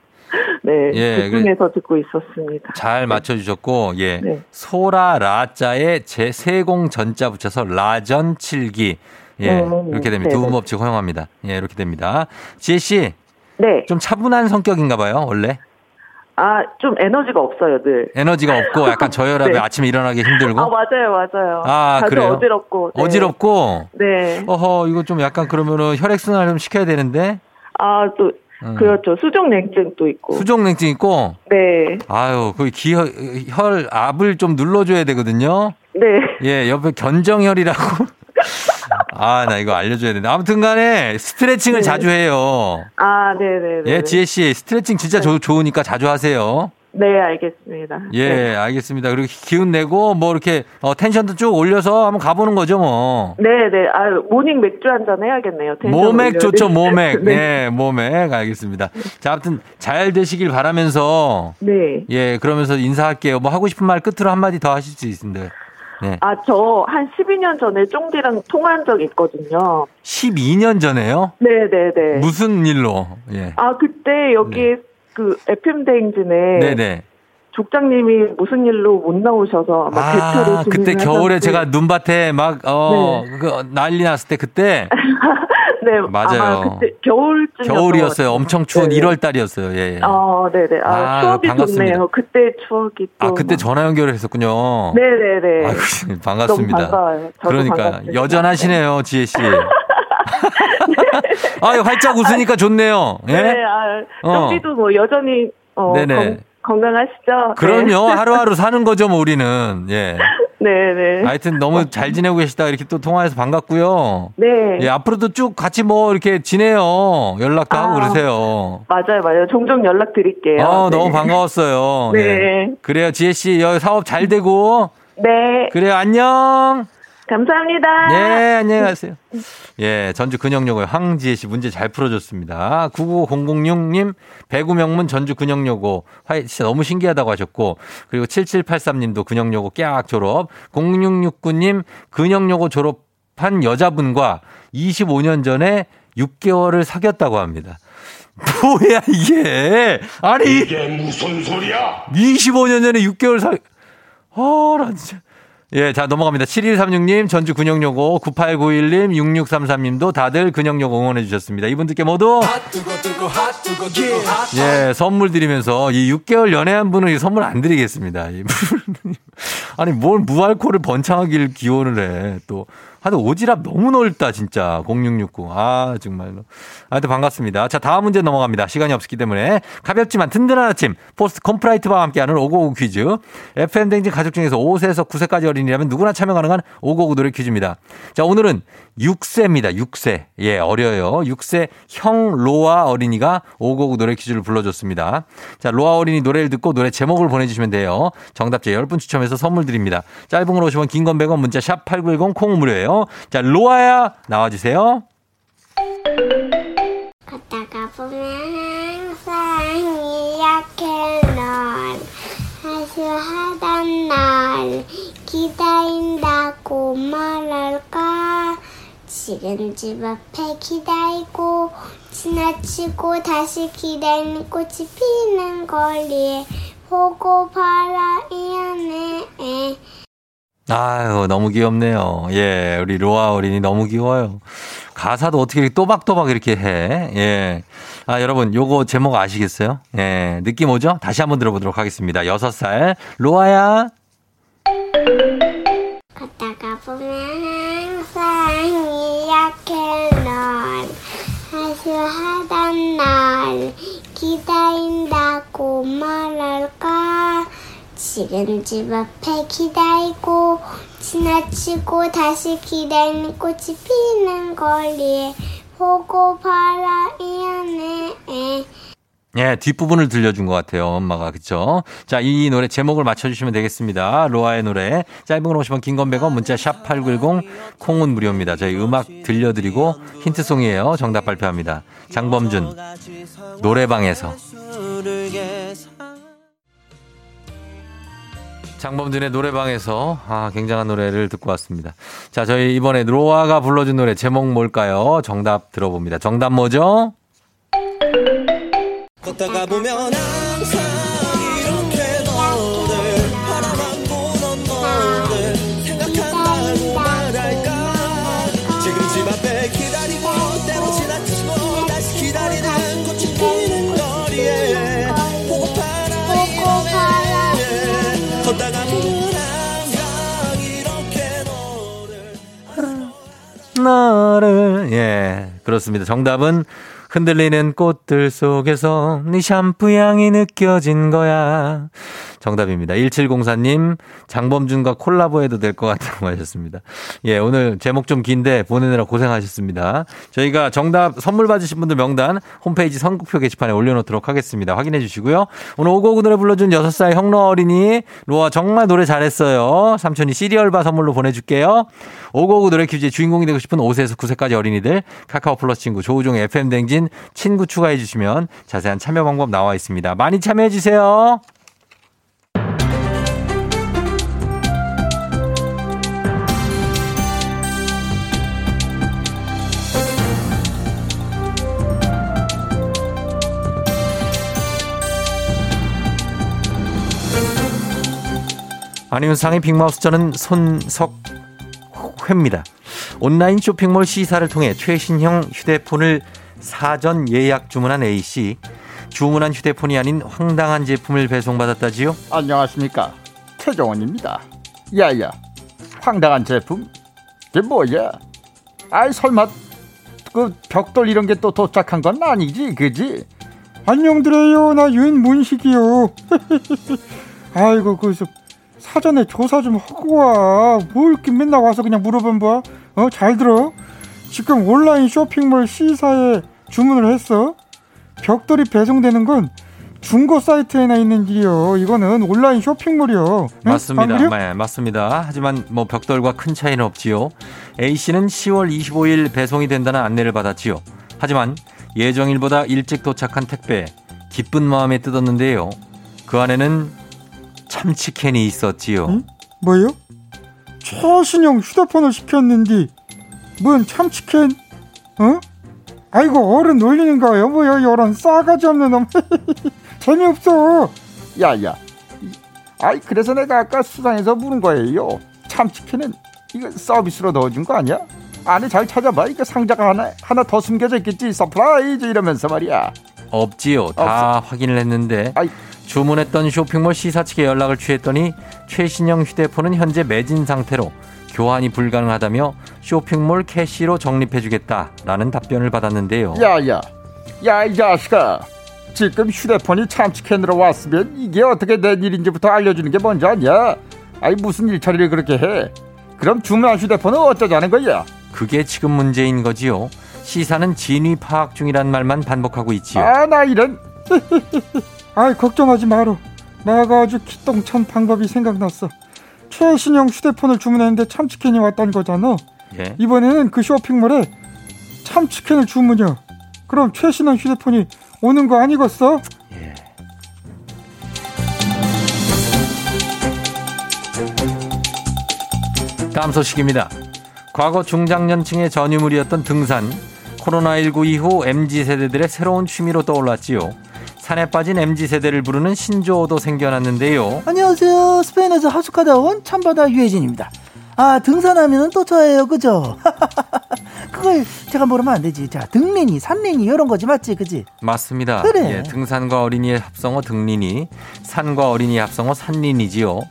Speaker 7: 네,
Speaker 1: 예,
Speaker 7: 집중해서 듣고 있었습니다.
Speaker 1: 잘 맞춰주셨고, 예.
Speaker 7: 네.
Speaker 1: 소라 라자에 제 세공 전자 붙여서 라전칠기. 예.
Speaker 7: 음,
Speaker 1: 이렇게 됩니다.
Speaker 7: 네네.
Speaker 1: 두음법칙 허용합니다. 예, 이렇게 됩니다. 지혜 씨,
Speaker 7: 네.
Speaker 1: 좀 차분한 성격인가 봐요, 원래.
Speaker 7: 아, 좀 에너지가 없어요, 늘.
Speaker 1: 에너지가 없고 약간 저혈압에 (laughs)
Speaker 7: 네.
Speaker 1: 아침에 일어나기 힘들고.
Speaker 7: 아, 맞아요, 맞아요.
Speaker 1: 아, 그래요?
Speaker 7: 어지럽고. 네.
Speaker 1: 어지럽고.
Speaker 7: 네.
Speaker 1: 어허, 이거 좀 약간 그러면은 혈액순환 좀 시켜야 되는데.
Speaker 7: 아, 또,
Speaker 1: 음.
Speaker 7: 그렇죠. 수족냉증도 있고.
Speaker 1: 수족냉증 있고.
Speaker 7: 네.
Speaker 1: 아유, 그 기혈, 혈 압을 좀 눌러줘야 되거든요.
Speaker 7: 네.
Speaker 1: 예, 옆에 견정혈이라고. (laughs) 아, 나 이거 알려줘야 되는데. 아무튼 간에 스트레칭을
Speaker 7: 네.
Speaker 1: 자주 해요.
Speaker 7: 아, 네네네.
Speaker 1: 예, 지혜 씨, 스트레칭 진짜 좋- 좋으니까 자주 하세요.
Speaker 7: 네, 알겠습니다.
Speaker 1: 예,
Speaker 7: 네.
Speaker 1: 알겠습니다. 그리고 기운 내고 뭐 이렇게 어, 텐션도 쭉 올려서 한번 가보는 거죠, 뭐.
Speaker 7: 네 네. 아, 모닝 맥주 한 잔 해야겠네요.
Speaker 1: 모맥 좋죠,
Speaker 7: 돼.
Speaker 1: 모맥. (laughs)
Speaker 7: 네.
Speaker 1: 네, 모맥. 알겠습니다. 자, 아무튼 잘 되시길 바라면서
Speaker 7: 네.
Speaker 1: 예, 그러면서 인사할게요. 뭐 하고 싶은 말 끝으로 한 마디 더 하실 수 있는데. 네.
Speaker 7: 아, 저 한 12년 전에 쫑디랑 통화한 적 있거든요.
Speaker 1: 12년 전에요?
Speaker 7: 네네네.
Speaker 1: 무슨 일로? 예.
Speaker 7: 아, 그때 여기 그 FM 대행진에
Speaker 1: 네, 네.
Speaker 7: 족장님이 무슨 일로 못 나오셔서 막 대표로
Speaker 1: 아, 그때
Speaker 7: 진행을
Speaker 1: 겨울에
Speaker 7: 하셨는데
Speaker 1: 제가 눈밭에 막, 어, 그 난리 났을 때 그때 (laughs)
Speaker 7: 네,
Speaker 1: 맞아요.
Speaker 7: 아마 그때 겨울쯤
Speaker 1: 겨울이었어요. 엄청 추운
Speaker 7: 네.
Speaker 1: 1월 달이었어요. 예. 예.
Speaker 7: 어, 네네. 아,
Speaker 1: 아,
Speaker 7: 추억이
Speaker 1: 반갑습니다.
Speaker 7: 좋네요. 그때 추억이 또.
Speaker 1: 아, 그때
Speaker 7: 막-
Speaker 1: 전화 연결을 했었군요.
Speaker 7: 네네네.
Speaker 1: 아이고, (laughs) 반갑습니다. 그러니까
Speaker 7: 반갑습니다.
Speaker 1: 여전하시네요, 지혜 씨. (laughs) (laughs) 아, 활짝 웃으니까 좋네요. 예?
Speaker 7: 네, 아,
Speaker 1: 어.
Speaker 7: 쫑디도 뭐 여전히 어,
Speaker 1: 네네.
Speaker 7: 건, 건강하시죠?
Speaker 1: 그럼요. 하루하루 사는 거죠, 뭐 우리는. 예. (laughs)
Speaker 7: 네, 네.
Speaker 1: 하여튼 너무 잘 지내고 계시다 이렇게 또 통화해서 반갑고요.
Speaker 7: 네.
Speaker 1: 예, 앞으로도 쭉 같이 뭐 이렇게 지내요. 연락도 하고
Speaker 7: 아.
Speaker 1: 그러세요.
Speaker 7: 맞아요, 맞아요. 종종 연락 드릴게요.
Speaker 1: 어,
Speaker 7: 네.
Speaker 1: 너무 반가웠어요. (laughs)
Speaker 7: 네.
Speaker 1: 예. 그래요, 지혜 씨. 여기 사업 잘 되고.
Speaker 7: 네.
Speaker 1: 그래요, 안녕.
Speaker 7: 감사합니다.
Speaker 1: 네, 안녕히 가세요. 예, 전주 근영여고 황지혜 씨 문제 잘 풀어줬습니다. 99006님, 배구명문 전주 근영여고. 화이, 진짜 너무 신기하다고 하셨고, 그리고 7783님도 근영여고 깨악 졸업. 0669님, 근영여고 졸업한 여자분과 25년 전에 6개월을 사귀었다고 합니다. 뭐야, 이게. 아니,
Speaker 2: 이게 무슨 소리야?
Speaker 1: 25년 전에 6개월 사, 아, 나 진짜. 예, 자, 넘어갑니다. 7136님, 전주 근영여고, 9891님, 6633님도 다들 근영여고 응원해 주셨습니다. 이분들께 모두, 예, 선물 드리면서 이 6개월 연애한 분은 이 선물 안 드리겠습니다. 이 (laughs) 아니, 뭘 무알코올을 번창하길 기원을 해. 또, 하여튼 오지랖 너무 넓다, 진짜. 0669. 아, 정말로. 하여튼 반갑습니다. 자, 다음 문제 넘어갑니다. 시간이 없기 때문에. 가볍지만 든든한 아침, 포스트 콘푸라이트와 함께하는 오고오 퀴즈. FM댕진 가족 중에서 5세에서 9세까지 어린이라면 누구나 참여 가능한 오고오 노래 퀴즈입니다. 자, 오늘은 6세입니다. 6세. 예, 어려요. 6세 형 로아 어린이가 오고오 노래 퀴즈를 불러줬습니다. 자, 로아 어린이 노래를 듣고 노래 제목을 보내주시면 돼요. 정답자 10분 추첨해서 선물 드립니다. 짧은 걸 오시면 긴건 100원 문자 샵 8910 콩 무료예요. 자, 로아야 나와주세요.
Speaker 8: 걷다가 보면 항상 이렇게 넌 하수하던 날 기다린다고 말할까 지금 집 앞에 기다리고 지나치고 다시 기다리는 꽃이 피는 거리에 보고 봐라 이연해
Speaker 1: 아유, 너무 귀엽네요. 예, 우리 로아 어린이 너무 귀여워요. 가사도 어떻게 이렇게 또박또박 이렇게 해. 예. 아, 여러분, 요거 제목 아시겠어요? 예. 느낌 오죠? 다시 한번 들어보도록 하겠습니다. 여섯 살 로아야.
Speaker 8: 걷다가 보면 항상 이렇게 넌 하수하던 날 기다린다고 말할까 지금 집 앞에 기다리고 지나치고 다시 기다리는 꽃이 피는 거리에 보고 봐라 이연해
Speaker 1: 예, 뒷부분을 들려준 것 같아요. 엄마가. 그쵸? 자, 이 노래 제목을 맞춰주시면 되겠습니다. 로아의 노래. 짧은 걸 오시면 긴건 100원, 문자 샵 8910, 콩은 무료입니다. 저희 음악 들려드리고 힌트송이에요. 정답 발표합니다. 장범준, 노래방에서. 장범준의 노래방에서 아, 굉장한 노래를 듣고 왔습니다. 자, 저희 이번에 로아가 불러준 노래 제목 뭘까요? 정답 들어봅니다. 정답 뭐죠?
Speaker 4: 걷다가 보면 항상 나를
Speaker 1: 예 그렇습니다. 정답은 흔들리는 꽃들 속에서 네 샴푸 향이 느껴진 거야. 정답입니다. 1704님, 장범준과 콜라보해도 될 것 같다고 (laughs) 하셨습니다. 예, 오늘 제목 좀 긴데 보내느라 고생하셨습니다. 저희가 정답 선물 받으신 분들 명단 홈페이지 선곡표 게시판에 올려놓도록 하겠습니다. 확인해 주시고요. 오늘 오고오고 노래 불러준 6살 형로 어린이 로아 정말 노래 잘했어요. 삼촌이 시리얼바 선물로 보내줄게요. 오고오고 노래 퀴즈의 주인공이 되고 싶은 5세에서 9세까지 어린이들 카카오 플러스 친구 조우종의 FM 댕진 친구 추가해 주시면 자세한 참여 방법 나와 있습니다. 많이 참여해 주세요. 아니면 상의 빅마우스 저는 손석회입니다. 온라인 쇼핑몰 시사를 통해 최신형 휴대폰을 사전 예약 주문한 A씨. 주문한 휴대폰이 아닌 황당한 제품을 배송받았다지요?
Speaker 9: 안녕하십니까 최정원입니다 야야 황당한 제품 이게 뭐야 아이 설마 그 벽돌 이런 게 또 도착한 건 아니지 그지
Speaker 10: 안녕드려요 나 윤문식이요 (laughs) 아이고 그 사전에 조사 좀 하고 와 뭘 이렇게 맨날 와서 그냥 물어본 거야 어 잘 들어 지금 온라인 쇼핑몰 C사에 주문을 했어 벽돌이 배송되는 건 중고 사이트에나 있는 일이요. 이거는 온라인 쇼핑몰이요. 응?
Speaker 1: 맞습니다. 네, 맞습니다. 하지만 뭐 벽돌과 큰 차이는 없지요. A 씨는 10월 25일 배송이 된다는 안내를 받았지요. 하지만 예정일보다 일찍 도착한 택배 기쁜 마음에 뜯었는데요. 그 안에는 참치캔이 있었지요.
Speaker 10: 응? 뭐요? 최신형 휴대폰을 시켰는데 뭔 참치캔? 어? 아이고 어른 놀리는 거예요 뭐야 이런 싸가지 없는 놈 (laughs) 재미없어
Speaker 9: 야야 아이 그래서 내가 아까 수상해서 물은 거예요 참치캔은 이거 서비스로 넣어준 거 아니야 안에 잘 찾아봐 이거 상자가 하나 하나 더 숨겨져 있겠지 surprise 이러면서 말이야
Speaker 1: 없지요. 다 확인을 했는데
Speaker 9: 아이.
Speaker 1: 주문했던 쇼핑몰 시사 측에 연락을 취했더니 최신형 휴대폰은 현재 매진 상태로 교환이 불가능하다며 쇼핑몰 캐시로 적립해주겠다라는 답변을 받았는데요.
Speaker 9: 야야 야 이 자식아 지금 휴대폰이 참치캔으로 왔으면 이게 어떻게 된 일인지부터 알려주는 게 먼저 아니야 아이 무슨 일 처리를 그렇게 해 그럼 주문한 휴대폰은 어쩌자는 거야
Speaker 1: 그게 지금 문제인 거지요. 시사는 진위 파악 중이란 말만 반복하고 있지요.
Speaker 9: 아 나 이런 (laughs)
Speaker 10: 아이 걱정하지 마라 내가 아주 기똥찬 방법이 생각났어 최신형 휴대폰을 주문했는데 참치캔이 왔다는 거잖아
Speaker 1: 예.
Speaker 10: 이번에는 그 쇼핑몰에 참치캔을 주문이야 그럼 최신형 휴대폰이 오는 거 아니겠어?
Speaker 1: 예. 다음 소식입니다. 과거 중장년층의 전유물이었던 등산. 코로나19 이후 MZ세대들의 새로운 취미로 떠올랐지요. 산에 빠진 MZ세대를 부르는 신조어도 생겨났는데요.
Speaker 11: 안녕하세요. 스페인에서 하숙하다 온 참바다 유혜진입니다. 아 등산하면은 또 저예요, 그죠? (laughs) 그걸 제가 모르면 안 되지. 자 등린이, 산린이 이런 거지 맞지, 그지?
Speaker 1: 맞습니다.
Speaker 11: 그래.
Speaker 1: 예, 등산과 어린이의 합성어 등린이, 산과 어린이의 합성어 산린이지요.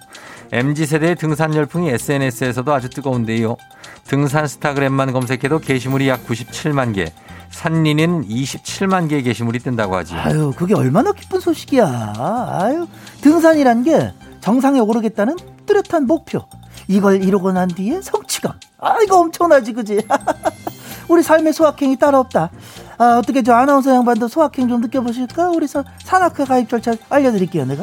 Speaker 1: MZ세대의 등산 열풍이 SNS에서도 아주 뜨거운데요. 등산 스타그램만 검색해도 게시물이 약 97만 개, 산린은 27만 개의 게시물이 뜬다고 하지.
Speaker 11: 아유, 그게 얼마나 기쁜 소식이야. 아유, 등산이란 게 정상에 오르겠다는 뚜렷한 목표. 이걸 이루고 난 뒤에 성취감. 아, 이거 엄청나지, 그지? (laughs) 우리 삶의 소확행이 따로 없다. 아, 어떻게 저 아나운서 양반도 소확행 좀 느껴보실까? 우리 서 산악회 가입 절차 알려드릴게요, 내가.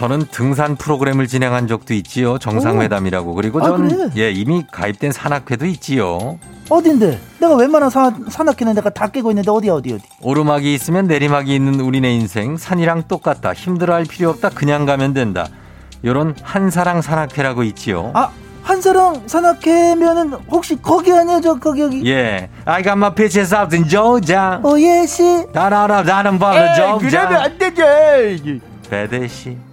Speaker 1: 저는 등산 프로그램을 진행한 적도 있지요. 정상회담이라고. 그리고
Speaker 11: 아,
Speaker 1: 전
Speaker 11: 그래?
Speaker 1: 예, 이미 가입된 산악회도 있지요.
Speaker 11: 어딘데? 내가 웬만한 산, 산악회는 내가 다 깨고 있는데 어디야, 어디, 어디?
Speaker 1: 오르막이 있으면 내리막이 있는 우리네 인생 산이랑 똑같다. 힘들어할 필요 없다. 그냥 가면 된다. 요런 한사랑 산악회라고 있지요.
Speaker 11: 아, 한사랑 산악회면은 혹시 거기 아니야, 저, 거기, 여기?
Speaker 1: 예. I got my pitches out in Georgia.
Speaker 11: 어, 예시.
Speaker 1: 나나나 나는 바로
Speaker 9: 에이, 그러면
Speaker 1: Georgia.
Speaker 9: 안 되지
Speaker 1: 배대시.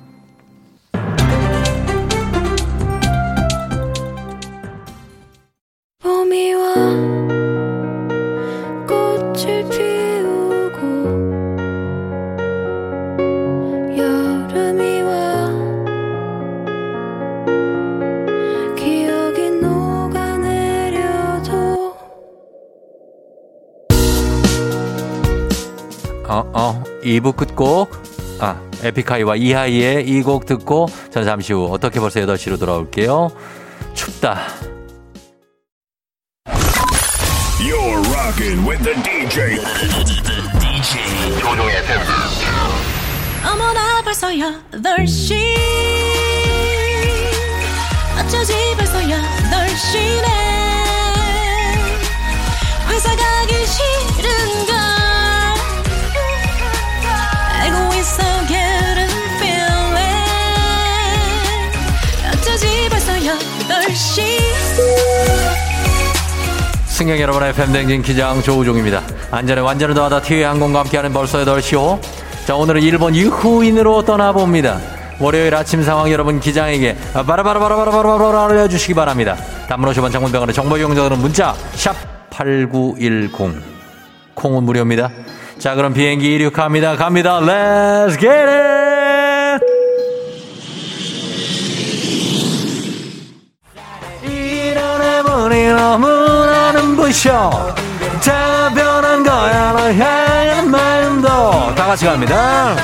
Speaker 1: 2부 끝곡. 아, 에픽하이와 이하이의 이 곡 듣고 전 잠시 후 어떻게 벌써 8시로 돌아올게요. 춥다.
Speaker 2: Rocking with the DJ. DJ 조종의 팬.
Speaker 12: 어머나 벌써 8시 어쩌지 벌써 8시네 회사 가
Speaker 1: 승객 여러분의 팬댕진 기장 조우종입니다. 안전에 완전을 더하다 티웨이 항공과 함께하는 벌써 8시호. 자, 오늘은 일본 유후인으로 떠나봅니다. 월요일 아침 상황 여러분 기장에게 바라바라바라바라바라 알려주시기 바랍니다. 50원 장문병원의 정보 이용자들은 문자 샵8910 콩은 무료입니다. 자 그럼 비행기 이륙합니다. 갑니다. Let's get it! 눈부셔 다 변한 거야 널 향한 마음도. 다 같이 갑니다.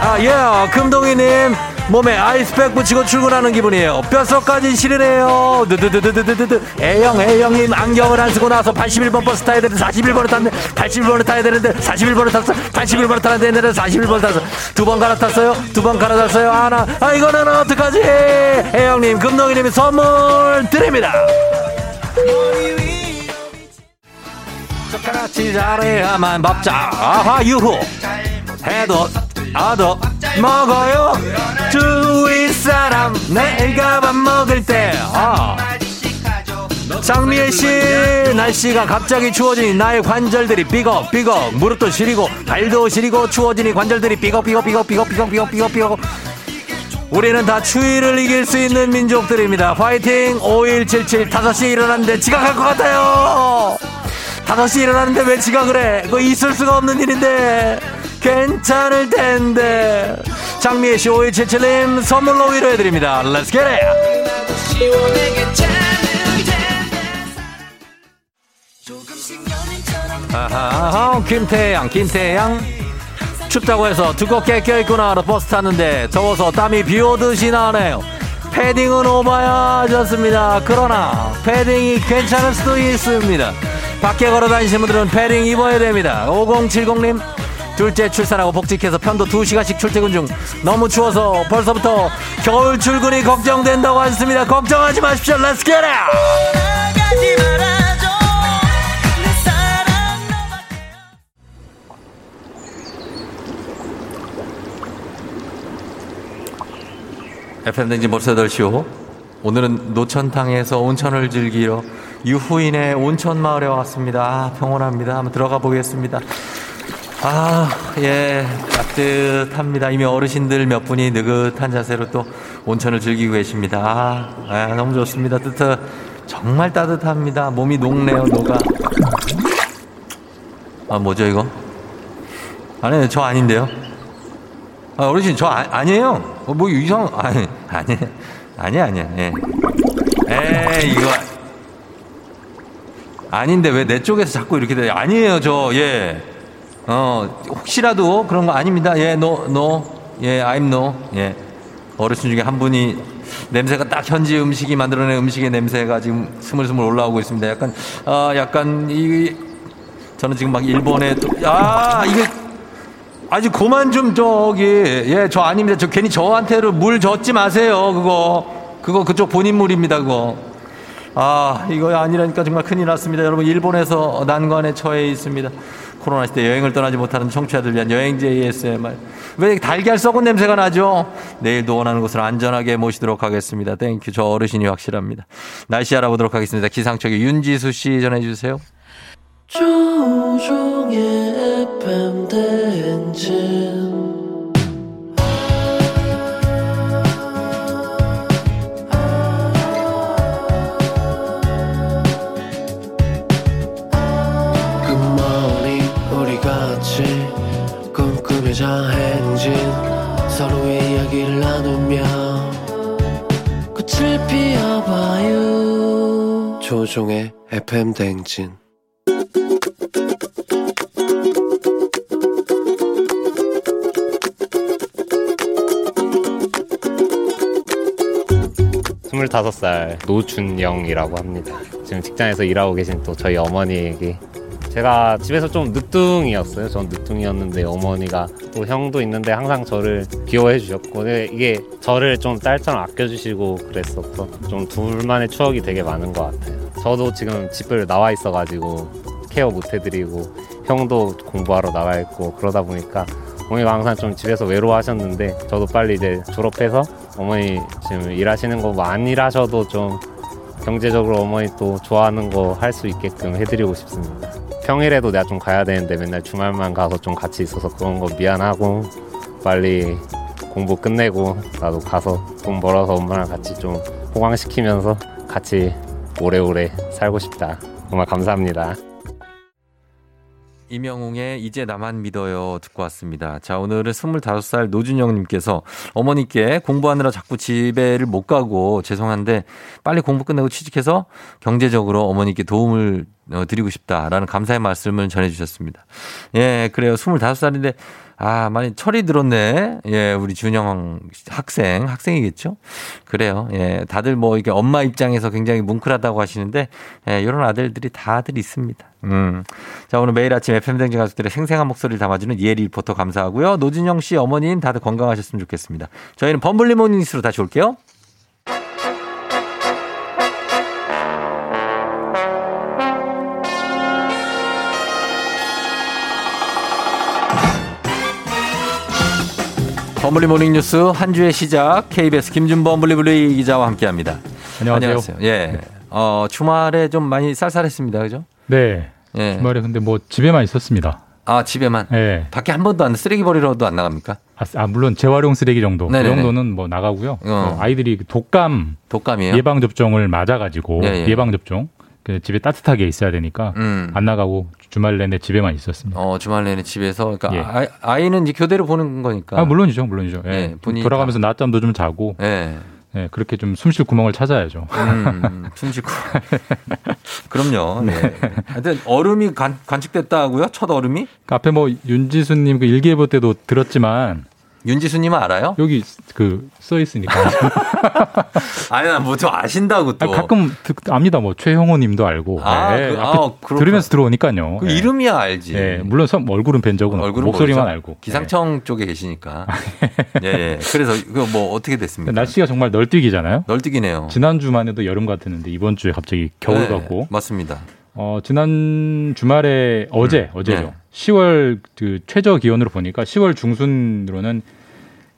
Speaker 1: 아예 금동이님 몸에 아이스팩 붙이고 출근하는 기분이에요. 뼛속까지 시리네요. 드드드드드드드. A형 A형님 안경을 안 쓰고 나서 81번 버스 타야 되는데 41번을 탔는데 81번을 타야 되는데 41번을 탔어. 81번을 타야 되는데 41번을 탔어. 두 번 갈아탔어요? 두 번 갈아탔어요? 하나 아 이거는 어떡하지? A형님 금동이님이 선물 드립니다 같이 잘해야만 밥자. 아하 유후. 해도 아도 먹어요. 주위 사람 내가 밥 먹을 때. 아. 장미애 씨 날씨가 갑자기 추워지니 나의 관절들이 삐걱 삐걱. 무릎도 시리고 발도 시리고 추워지니 관절들이 삐걱 삐걱 삐걱 삐걱 삐걱 삐걱 삐걱 삐걱. 우리는 다 추위를 이길 수 있는 민족들입니다. 화이팅! 5177 5시에 일어났는데 지각할 것 같아요 5시에 일어났는데 왜 지각을 해 그거 있을 수가 없는 일인데 괜찮을 텐데 장미애 씨 5177님 선물로 위로해드립니다 Let's get it 아하, 김태양, 김태양. 춥다고 해서 두껍게 껴입고 나와서 버스 탔는데 더워서 땀이 비 오듯이 나네요. 패딩은 오바야졌습니다. 그러나 패딩이 괜찮을 수도 있습니다. 밖에 걸어 다니시는 분들은 패딩 입어야 됩니다. 5070님. 둘째 출산하고 복직해서 편도 2시간씩 출퇴근 중 너무 추워서 벌써부터 겨울 출근이 걱정된다고 하셨습니다. 걱정하지 마십시오. Let's get it! FM댕진 벌써 8시 오. 오늘은 노천탕에서 온천을 즐기러 유후인의 온천 마을에 왔습니다. 아, 평온합니다. 한번 들어가 보겠습니다. 아, 예, 따뜻합니다. 이미 어르신들 몇 분이 느긋한 자세로 또 온천을 즐기고 계십니다. 아, 아, 너무 좋습니다. 뜨뜻, 정말 따뜻합니다. 몸이 녹네요, 녹아. 아, 뭐죠, 이거? 아니, 저 아닌데요? 아, 어르신, 저 아, 니에요 어, 뭐 이상, 아니, 아니, 아니, 아니, 예. 에이, 이거. 아닌데 왜 내 쪽에서 자꾸 이렇게 돼? 아니에요, 저, 예. 어, 혹시라도 그런 거 아닙니다. 예, no, no. 예, I'm no. 예. 어르신 중에 한 분이 냄새가 딱 현지 음식이 만들어낸 음식의 냄새가 지금 스물스물 올라오고 있습니다. 약간, 아, 약간, 이, 저는 지금 막 일본에 또, 아, 이게, 아직 그만 좀 저기, 예, 저 아닙니다. 저 괜히 저한테로 물 젓지 마세요. 그거, 그거 그쪽 본인 물입니다. 그거. 아, 이거 아니라니까 정말 큰일 났습니다. 여러분, 일본에서 난관에 처해 있습니다. 코로나 시대 여행을 떠나지 못하는 청취자들 위한 여행지 ASMR. 왜 달걀 썩은 냄새가 나죠? 내일도 원하는 곳을 안전하게 모시도록 하겠습니다. Thank you. 저 어르신이 확실합니다. 날씨 알아보도록 하겠습니다. 기상청의 윤지수 씨 전해주세요.
Speaker 13: 조종의 FM 정류장 행진 서로의 이야기를 나누며 꽃을 피워봐요 조종의 FM 대행진
Speaker 14: 스물다섯 살 노준영이라고 합니다. 지금 직장에서 일하고 계신 또 저희 어머니에게 제가 집에서 좀 늦둥이었어요. 전 늦둥이였는데 어머니가 또 형도 있는데 항상 저를 귀여워해 주셨고 근데 이게 저를 좀 딸처럼 아껴주시고 그랬었던 좀 둘만의 추억이 되게 많은 것 같아요. 저도 지금 집을 나와 있어가지고 케어 못 해드리고 형도 공부하러 나가 있고 그러다 보니까 어머니가 항상 좀 집에서 외로워하셨는데 저도 빨리 이제 졸업해서 어머니 지금 일하시는 거뭐안 일하셔도 좀 경제적으로 어머니 또 좋아하는 거 할 수 있게끔 해드리고 싶습니다. 평일에도 내가 좀 가야 되는데 맨날 주말만 가서 좀 같이 있어서 그런 거 미안하고 빨리 공부 끝내고 나도 가서 돈 벌어서 엄마랑 같이 좀 호강시키면서 같이 오래오래 살고 싶다. 정말 감사합니다.
Speaker 1: 이명웅의 이제 나만 믿어요 듣고 왔습니다. 자, 오늘은 25살 노준영님께서 어머니께 공부하느라 자꾸 집에를 못 가고 죄송한데 빨리 공부 끝내고 취직해서 경제적으로 어머니께 도움을 어, 드리고 싶다라는 감사의 말씀을 전해주셨습니다. 예, 그래요. 25살인데 아, 많이 철이 들었네. 예, 우리 준영 학생, 학생이겠죠? 그래요. 예, 다들 뭐 이게 엄마 입장에서 굉장히 뭉클하다고 하시는데, 예, 이런 아들들이 다들 있습니다. 음. 자, 오늘 매일 아침 FM댕진 가족들의 생생한 목소리를 담아주는 이혜리 리포터 감사하고요. 노진영 씨 어머님 다들 건강하셨으면 좋겠습니다. 저희는 범블리 모닝스로 다시 올게요. 범블리 모닝 뉴스 한 주의 시작 KBS 김준범 블리블리 기자와 함께합니다.
Speaker 15: 안녕하세요.
Speaker 1: 예. 어, 주말에 좀 많이 쌀쌀했습니다. 그죠?
Speaker 15: 네.
Speaker 1: 예.
Speaker 15: 주말에 근데 뭐 집에만 있었습니다.
Speaker 1: 아, 집에만?
Speaker 15: 네.
Speaker 1: 밖에 한 번도 안 쓰레기 버리러도 안 나갑니까?
Speaker 15: 아, 아, 물론 재활용 쓰레기 정도.
Speaker 1: 네네네.
Speaker 15: 그 정도는 뭐 나가고요.
Speaker 1: 어.
Speaker 15: 어, 아이들이 독감
Speaker 1: 독감이에요?
Speaker 15: 예방 접종을 맞아 가지고
Speaker 1: 예, 예.
Speaker 15: 예방 접종 그 집에 따뜻하게 있어야 되니까
Speaker 1: 음.
Speaker 15: 안 나가고 주말 내내 집에만 있었습니다.
Speaker 1: 어, 주말 내내 집에서 그러니까
Speaker 15: 예.
Speaker 1: 아이, 아이는 이제 교대로 보는 거니까.
Speaker 15: 아, 물론이죠. 물론이죠. 예.
Speaker 1: 예, 본인이
Speaker 15: 돌아가면서 낮잠도 좀 자고
Speaker 1: 예.
Speaker 15: 예, 그렇게 좀 숨 쉴 구멍을 찾아야죠.
Speaker 1: 음, 숨 쉬고. (laughs) 그럼요. 네. 하여튼 얼음이 관, 관측됐다 하고요. 첫 얼음이?
Speaker 15: 그 앞에 뭐 윤지수님 그 일기예보 때도 들었지만
Speaker 1: 윤지수님은 알아요?
Speaker 15: 여기 그 써 있으니까. (laughs)
Speaker 1: 아니, 나뭐좀 아신다고 또.
Speaker 15: 아, 가끔 듣, 압니다. 뭐 최형호님도 알고.
Speaker 1: 아,
Speaker 15: 네,
Speaker 1: 그- 아, 그렇구나.
Speaker 15: 들으면서 들어오니까요.
Speaker 1: 그
Speaker 15: 네.
Speaker 1: 이름이야 알지.
Speaker 15: 네, 물론 선- 얼굴은 뵌 적은 없고
Speaker 1: 얼굴은
Speaker 15: 목소리만
Speaker 1: 모르죠.
Speaker 15: 알고. 네.
Speaker 1: 기상청 쪽에 계시니까. 예, 예. 그래서 이거 뭐 어떻게 됐습니까?
Speaker 15: 날씨가 정말 널뛰기잖아요.
Speaker 1: 널뛰기네요.
Speaker 15: 지난 주만 해도 여름 같았는데 이번 주에 갑자기 겨울
Speaker 1: 네,
Speaker 15: 같고.
Speaker 1: 맞습니다.
Speaker 15: 어, 지난 주말에 어제, 어제죠.
Speaker 1: 네.
Speaker 15: 10월 그 최저 기온으로 보니까 10월 중순으로는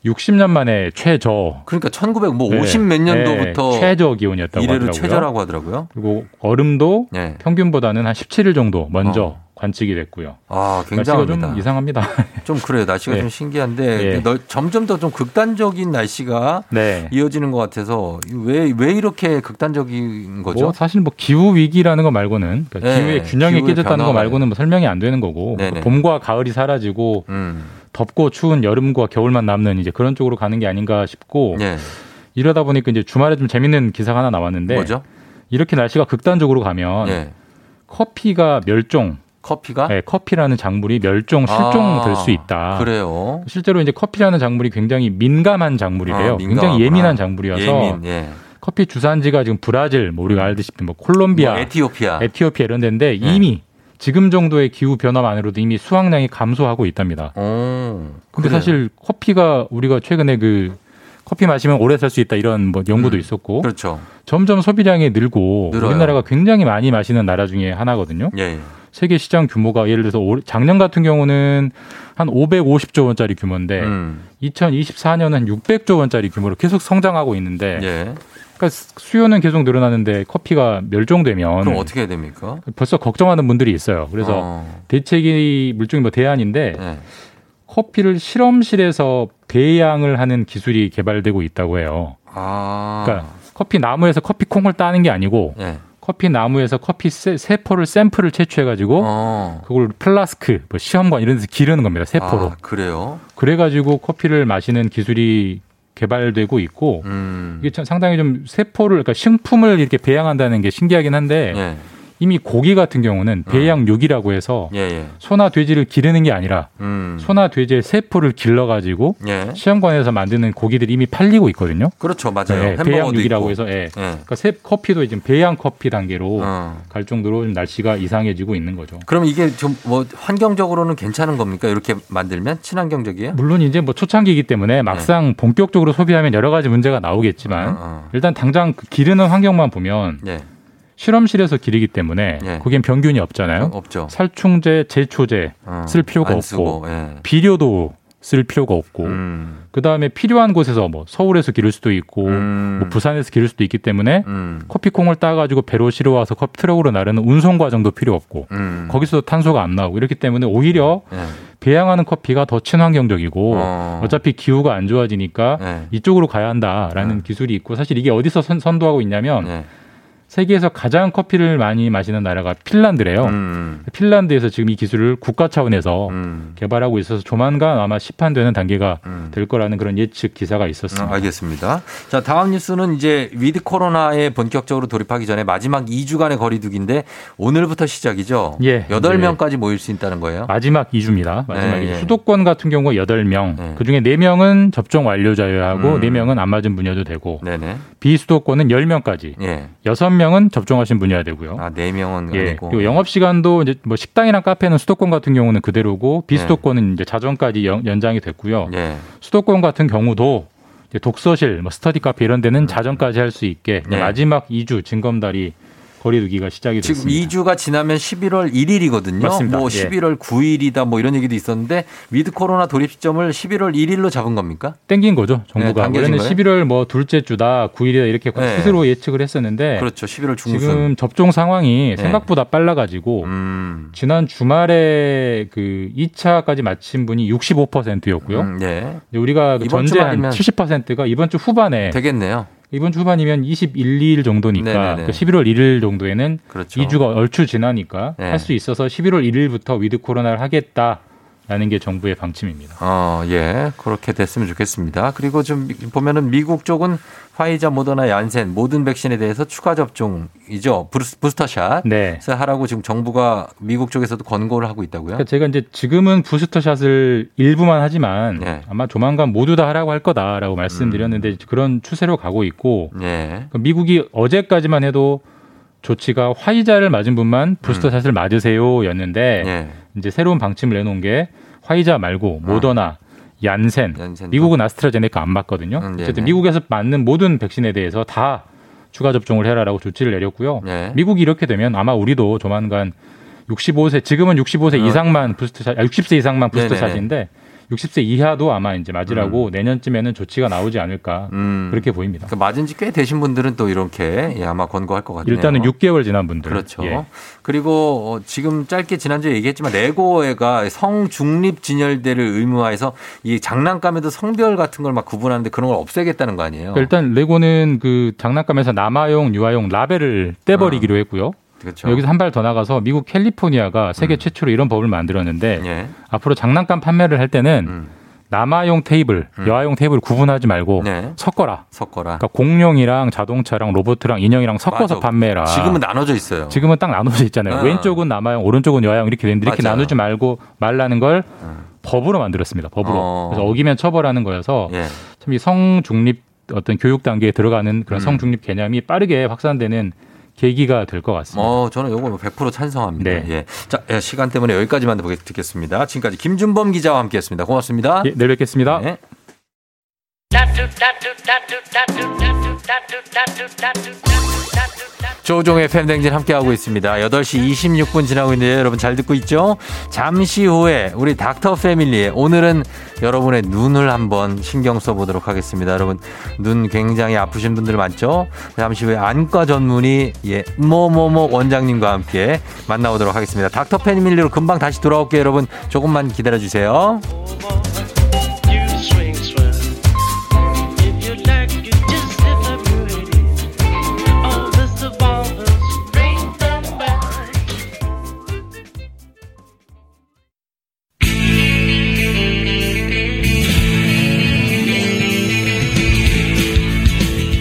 Speaker 15: 60년 만에 최저.
Speaker 1: 그러니까 1900뭐
Speaker 15: 네.
Speaker 1: 50몇 년도부터
Speaker 15: 네, 최저 기온이었다고
Speaker 1: 이래로
Speaker 15: 하더라고요.
Speaker 1: 최저라고 하더라고요.
Speaker 15: 그리고 얼음도
Speaker 1: 네.
Speaker 15: 평균보다는 한 17일 정도 먼저 관측이 됐고요.
Speaker 1: 아, 굉장합니다.
Speaker 15: 좀 이상합니다. (laughs)
Speaker 1: 좀 그래요. 날씨가
Speaker 15: 네.
Speaker 1: 좀 신기한데
Speaker 15: 예.
Speaker 1: 널- 점점 더 좀 극단적인 날씨가
Speaker 15: 네.
Speaker 1: 이어지는 것 같아서 왜왜 이렇게 극단적인 거죠?
Speaker 15: 뭐 사실 뭐 기후 위기라는 거 말고는 그러니까
Speaker 1: 네,
Speaker 15: 기후의 균형이
Speaker 1: 기후의
Speaker 15: 깨졌다는 거
Speaker 1: 변화가
Speaker 15: 말고는 뭐 설명이 안 되는 거고
Speaker 1: 네네.
Speaker 15: 봄과 가을이 사라지고
Speaker 1: 음.
Speaker 15: 덥고 추운 여름과 겨울만 남는 이제 그런 쪽으로 가는 게 아닌가 싶고
Speaker 1: 예.
Speaker 15: 이러다 보니까 이제 주말에 좀 재밌는 기사가 하나 나왔는데
Speaker 1: 뭐죠?
Speaker 15: 이렇게 날씨가 극단적으로 가면
Speaker 1: 예.
Speaker 15: 커피가 멸종
Speaker 1: 커피가
Speaker 15: 네, 커피라는 작물이 멸종 실종될 수 있다.
Speaker 1: 아, 그래요.
Speaker 15: 실제로 이제 커피라는 작물이 굉장히 민감한 작물이래요.
Speaker 1: 아,
Speaker 15: 굉장히. 예민한 작물이어서
Speaker 1: 예민, 예.
Speaker 15: 커피 주산지가 지금 브라질, 뭐 우리가 알다시피 뭐 콜롬비아,
Speaker 1: 뭐 에티오피아.
Speaker 15: 에티오피아 이런 데인데 이미 지금 정도의 기후 변화만으로도 이미 수확량이 감소하고 있답니다.
Speaker 1: 오,
Speaker 15: 근데
Speaker 1: 그래요.
Speaker 15: 사실 커피가 우리가 최근에 그 커피 마시면 오래 살 수 있다 이런 뭐 연구도 있었고
Speaker 1: 그렇죠.
Speaker 15: 점점 소비량이 늘고
Speaker 1: 늘어요.
Speaker 15: 우리나라가 굉장히 많이 마시는 나라 중에 하나거든요.
Speaker 1: 예.
Speaker 15: 세계 시장 규모가 예를 들어서 올- 작년 같은 경우는 한 550조 원짜리 규모인데
Speaker 1: 음.
Speaker 15: 2024년은 600조 원짜리 규모로 계속 성장하고 있는데
Speaker 1: 예.
Speaker 15: 그러니까 수요는 계속 늘어나는데 커피가 멸종되면
Speaker 1: 그럼 어떻게 해야 됩니까?
Speaker 15: 벌써 걱정하는 분들이 있어요. 그래서
Speaker 1: 어.
Speaker 15: 대책이 물종이 뭐 대안인데
Speaker 1: 예.
Speaker 15: 커피를 실험실에서 배양을 하는 기술이 개발되고 있다고 해요.
Speaker 1: 아.
Speaker 15: 그러니까 커피 나무에서 커피 콩을 따는 게 아니고
Speaker 1: 예.
Speaker 15: 커피 나무에서 커피 세, 세포를 샘플을 채취해 가지고
Speaker 1: 어.
Speaker 15: 그걸 플라스크, 뭐 시험관 이런 데서 기르는 겁니다. 세포로.
Speaker 1: 아, 그래요?
Speaker 15: 그래 가지고 커피를 마시는 기술이 개발되고 있고
Speaker 1: 음.
Speaker 15: 이게 참 상당히 좀 세포를 그러니까 식품을 이렇게 배양한다는 게 신기하긴 한데
Speaker 1: 예.
Speaker 15: 이미 고기 같은 경우는 배양육이라고 해서
Speaker 1: 예, 예.
Speaker 15: 소나 돼지를 기르는 게 아니라
Speaker 1: 음.
Speaker 15: 소나 돼지의 세포를 길러 가지고
Speaker 1: 예.
Speaker 15: 시험관에서 만드는 고기들이 이미 팔리고 있거든요.
Speaker 1: 그렇죠. 맞아요.
Speaker 15: 네, 배양육이라고. 해서 예.
Speaker 1: 예.
Speaker 15: 그러니까 새 커피도 지금 배양 커피 단계로
Speaker 1: 어.
Speaker 15: 갈 정도로 좀 날씨가 이상해지고 있는 거죠.
Speaker 1: 그럼 이게 좀 뭐 환경적으로는 괜찮은 겁니까? 이렇게 만들면 친환경적이에요?
Speaker 15: 물론 이제 뭐 초창기이기
Speaker 1: 네.
Speaker 15: 때문에 막상 본격적으로 소비하면 여러 가지 문제가 나오겠지만
Speaker 1: 어,
Speaker 15: 일단 당장 그 기르는 환경만 보면
Speaker 1: 예.
Speaker 15: 실험실에서 기르기 때문에
Speaker 1: 예.
Speaker 15: 거기엔 병균이 없잖아요.
Speaker 1: 없죠.
Speaker 15: 살충제, 제초제
Speaker 1: 어,
Speaker 15: 쓸 필요가
Speaker 1: 안
Speaker 15: 없고
Speaker 1: 쓰고, 예.
Speaker 15: 비료도 쓸 필요가 없고
Speaker 1: 음.
Speaker 15: 그 다음에 필요한 곳에서 뭐 서울에서 기를 수도 있고
Speaker 1: 음.
Speaker 15: 뭐 부산에서 기를 수도 있기 때문에 커피콩을 따가지고 배로 실어와서 커피 트럭으로 나르는 운송 과정도 필요 없고
Speaker 1: 음.
Speaker 15: 거기서 탄소가 안 나오고 이렇기 때문에 오히려
Speaker 1: 예.
Speaker 15: 배양하는 커피가 더 친환경적이고
Speaker 1: 어.
Speaker 15: 어. 차피 기후가 안 좋아지니까
Speaker 1: 네.
Speaker 15: 이쪽으로 가야 한다라는 기술이 있고 사실 이게 어디서 선, 선도하고 있냐면
Speaker 1: 네.
Speaker 15: 세계에서 가장 커피를 많이 마시는 나라가 핀란드래요.
Speaker 1: 음.
Speaker 15: 핀란드에서 지금 이 기술을 국가 차원에서 개발하고 있어서 조만간 아마 시판되는 단계가 될 거라는 그런 예측 기사가 있었습니다.
Speaker 1: 음, 알겠습니다. 자, 다음 뉴스는 이제 위드 코로나에 본격적으로 돌입하기 전에 마지막 2주간의 거리두기인데 오늘부터 시작이죠.
Speaker 15: 예.
Speaker 1: 8명까지 모일 수 있다는 거예요.
Speaker 15: 마지막 2주입니다. 마지막
Speaker 1: 네,
Speaker 15: 2주.
Speaker 1: 예.
Speaker 15: 수도권 같은 경우 8명. 그중에 4명은 접종 완료자여야 하고
Speaker 1: 음.
Speaker 15: 4명은 안 맞은 분이어도 되고
Speaker 1: 네네.
Speaker 15: 비수도권은 10명까지.
Speaker 1: 예.
Speaker 15: 6명 은 접종하신 분이어야 되고요.
Speaker 1: 아, 4명은
Speaker 15: 예.
Speaker 1: 아니고.
Speaker 15: 그리고 영업 시간도 이제 뭐 식당이랑 카페는 수도권 같은 경우는 그대로고 비수도권은 이제 자정까지 연, 연장이 됐고요.
Speaker 1: 예.
Speaker 15: 수도권 같은 경우도 독서실, 뭐 스터디 카페 이런 데는 자정까지 할 수 있게
Speaker 1: 네.
Speaker 15: 마지막 2주 징검다리 거리두기가 시작이
Speaker 1: 지금
Speaker 15: 됐습니다.
Speaker 1: 2주가 지나면 11월 1일이거든요.
Speaker 15: 맞습니다.
Speaker 1: 뭐
Speaker 15: 예.
Speaker 1: 11월 9일이다 뭐 이런 얘기도 있었는데 위드 코로나 돌입 시점을 11월 1일로 잡은 겁니까?
Speaker 15: 땡긴 거죠 정부가
Speaker 1: 네,
Speaker 15: 원래는
Speaker 1: 거예요?
Speaker 15: 11월 뭐 둘째 주다 9일이다 이렇게
Speaker 1: 네.
Speaker 15: 스스로 예측을 했었는데
Speaker 1: 그렇죠. 11월 중순.
Speaker 15: 지금 접종 상황이
Speaker 1: 네.
Speaker 15: 생각보다 빨라가지고
Speaker 1: 음.
Speaker 15: 지난 주말에 그 2차까지 마친 분이 65%였고요.
Speaker 1: 음, 예.
Speaker 15: 우리가 그 전제 한
Speaker 1: 주말이면
Speaker 15: 70%가 이번 주 후반에
Speaker 1: 되겠네요.
Speaker 15: 이번 주 후반이면 21일 정도니까
Speaker 1: 네네네.
Speaker 15: 그 11월 1일 정도에는
Speaker 1: 그렇죠.
Speaker 15: 2주가 얼추 지나니까
Speaker 1: 네.
Speaker 15: 할수 있어서 11월 1일부터 위드 코로나를 하겠다 라는 게 정부의 방침입니다.
Speaker 1: 어, 예. 그렇게 됐으면 좋겠습니다. 그리고 좀 보면은 미국 쪽은 화이자, 모더나, 얀센 모든 백신에 대해서 추가 접종이죠. 부스- 부스터샷.
Speaker 15: 네.
Speaker 1: 하라고 지금 정부가 미국 쪽에서도 권고를 하고 있다고요.
Speaker 15: 그러니까 제가 이제 지금은 부스터샷을 일부만 하지만
Speaker 1: 네.
Speaker 15: 아마 조만간 모두 다 하라고 할 거다라고 말씀드렸는데 그런 추세로 가고 있고
Speaker 1: 음. 예.
Speaker 15: 그 미국이 어제까지만 해도 조치가 화이자를 맞은 분만 부스터샷을 맞으세요였는데
Speaker 1: 예.
Speaker 15: 이제 새로운 방침을 내놓은 게 화이자 말고 모더나, 얀센,
Speaker 1: 얀센도.
Speaker 15: 미국은 아스트라제네카 안 맞거든요.
Speaker 1: 음, 네네.
Speaker 15: 어쨌든 미국에서 맞는 모든 백신에 대해서 다 추가 접종을 해라라고 조치를 내렸고요.
Speaker 1: 네.
Speaker 15: 미국이 이렇게 되면 아마 우리도 조만간 65세 지금은 65세
Speaker 1: 어.
Speaker 15: 이상만 부스터샷, 아, 60세 이상만. 부스터샷인데 60세 이하도 아마 이제 맞으라고 내년쯤에는 조치가 나오지 않을까
Speaker 1: 음.
Speaker 15: 그렇게 보입니다.
Speaker 1: 그 맞은 지 꽤 되신 분들은 또 이렇게 예, 아마 권고할 것 같네요.
Speaker 15: 일단은 6개월 지난 분들.
Speaker 1: 그렇죠.
Speaker 15: 예.
Speaker 1: 그리고 어, 지금 짧게 지난주에 얘기했지만 레고가 성중립 진열대를 의무화해서 이 장난감에도 성별 같은 걸 막 구분하는데 그런 걸 없애겠다는 거 아니에요?
Speaker 15: 그러니까 일단 레고는 그 장난감에서 남아용, 여아용 라벨을 떼버리기로 했고요.
Speaker 1: 그렇죠.
Speaker 15: 여기서 한 발 더 나가서 미국 캘리포니아가 세계 최초로 이런 법을 만들었는데
Speaker 1: 음. 예.
Speaker 15: 앞으로 장난감 판매를 할 때는
Speaker 1: 음.
Speaker 15: 남아용 테이블, 여아용 테이블 구분하지 말고
Speaker 1: 네.
Speaker 15: 섞어라.
Speaker 1: 섞어라.
Speaker 15: 그러니까 공룡이랑 자동차랑 로봇이랑 인형이랑 섞어서
Speaker 1: 맞아.
Speaker 15: 판매해라.
Speaker 1: 지금은 나눠져 있어요.
Speaker 15: 지금은 딱 나눠져 있잖아요.
Speaker 1: 어.
Speaker 15: 왼쪽은 남아용, 오른쪽은 여아용 이렇게 되는데 이렇게
Speaker 1: 맞아요.
Speaker 15: 나누지 말고 말라는 걸 법으로 만들었습니다. 법으로.
Speaker 1: 어.
Speaker 15: 그래서 어기면 처벌하는 거여서
Speaker 1: 예.
Speaker 15: 참이 성중립 어떤 교육 단계에 들어가는 그런
Speaker 1: 음.
Speaker 15: 성중립 개념이 빠르게 확산되는 계기가 될 것 같습니다.
Speaker 1: 어, 저는 요거 100% 찬성합니다.
Speaker 15: 네.
Speaker 1: 예. 자, 예, 시간 때문에 여기까지만 듣겠습니다. 지금까지 김준범 기자와 함께 했습니다. 고맙습니다.
Speaker 15: 예, 내일 뵙겠습니다.
Speaker 1: 네. 조종의 팬댕진 함께하고 있습니다. 8시 26분 지나고 있는데 여러분 잘 듣고 있죠? 잠시 후에 우리 닥터 패밀리에 오늘은 여러분의 눈을 한번 신경 써보도록 하겠습니다. 여러분 눈 굉장히 아프신 분들 많죠? 잠시 후에 안과 전문의 예, 뭐뭐뭐 원장님과 함께 만나보도록 하겠습니다. 닥터 패밀리로 금방 다시 돌아올게요. 여러분 조금만 기다려주세요.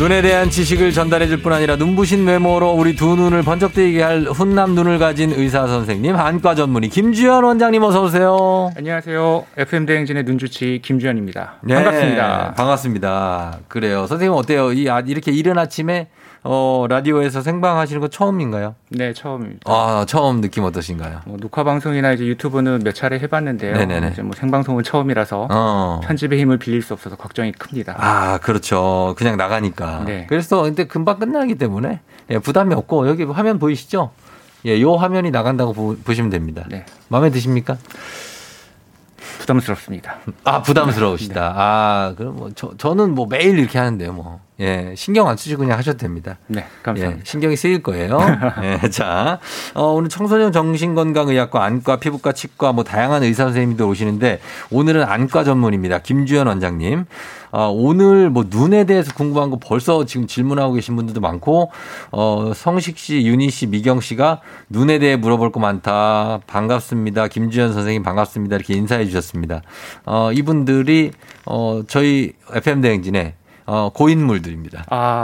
Speaker 1: 눈에 대한 지식을 전달해 줄 뿐 아니라 눈부신 외모로 우리 두 눈을 번쩍 뜨이게 할 훈남 눈을 가진 의사 선생님, 안과 전문의 김주현 원장님 어서 오세요.
Speaker 16: 안녕하세요. FM 대행진의 눈주치 김주현입니다.
Speaker 1: 네,
Speaker 16: 반갑습니다.
Speaker 1: 반갑습니다. 그래요. 선생님 어때요? 이 아- 이렇게 이른 아침에 어, 라디오에서 생방 하시는 거 처음인가요?
Speaker 16: 네, 처음입니다.
Speaker 1: 아, 처음 느낌 어떠신가요?
Speaker 16: 뭐 녹화 방송이나 이제 유튜브는 몇 차례 해봤는데요.
Speaker 1: 네네네.
Speaker 16: 이제 뭐 생방송은 처음이라서
Speaker 1: 어.
Speaker 16: 편집의 힘을 빌릴 수 없어서 걱정이 큽니다.
Speaker 1: 아, 그렇죠. 그냥 나가니까.
Speaker 16: 네.
Speaker 1: 그래서 근데 금방 끝나기 때문에 예, 부담이 없고 여기 화면 보이시죠? 예, 요 화면이 나간다고 보, 보시면 됩니다.
Speaker 16: 네.
Speaker 1: 마음에 드십니까?
Speaker 16: 부담스럽습니다.
Speaker 1: 아, 부담스러우시다. 아, 그럼 뭐, 저, 저는 뭐 매일 이렇게 하는데요, 뭐. 예, 신경 안 쓰시고 그냥 하셔도 됩니다.
Speaker 16: 네, 감사합니다.
Speaker 1: 예, 신경이 쓰일 거예요. (laughs) 예, 자, 어, 오늘 청소년 정신건강의학과, 안과, 피부과, 치과, 뭐 다양한 의사 선생님들 오시는데 오늘은 안과 전문입니다. 김주현 원장님. 어, 오늘 뭐 눈에 대해서 궁금한 거 벌써 지금 질문하고 계신 분들도 많고, 어, 성식 씨, 윤희 씨, 미경 씨가 눈에 대해 물어볼 거 많다. 반갑습니다. 김주현 선생님 반갑습니다. 이렇게 인사해 주셨습니다. 어, 이분들이, 어, 저희 FM대행진에 어, 고인물들입니다.
Speaker 16: 아,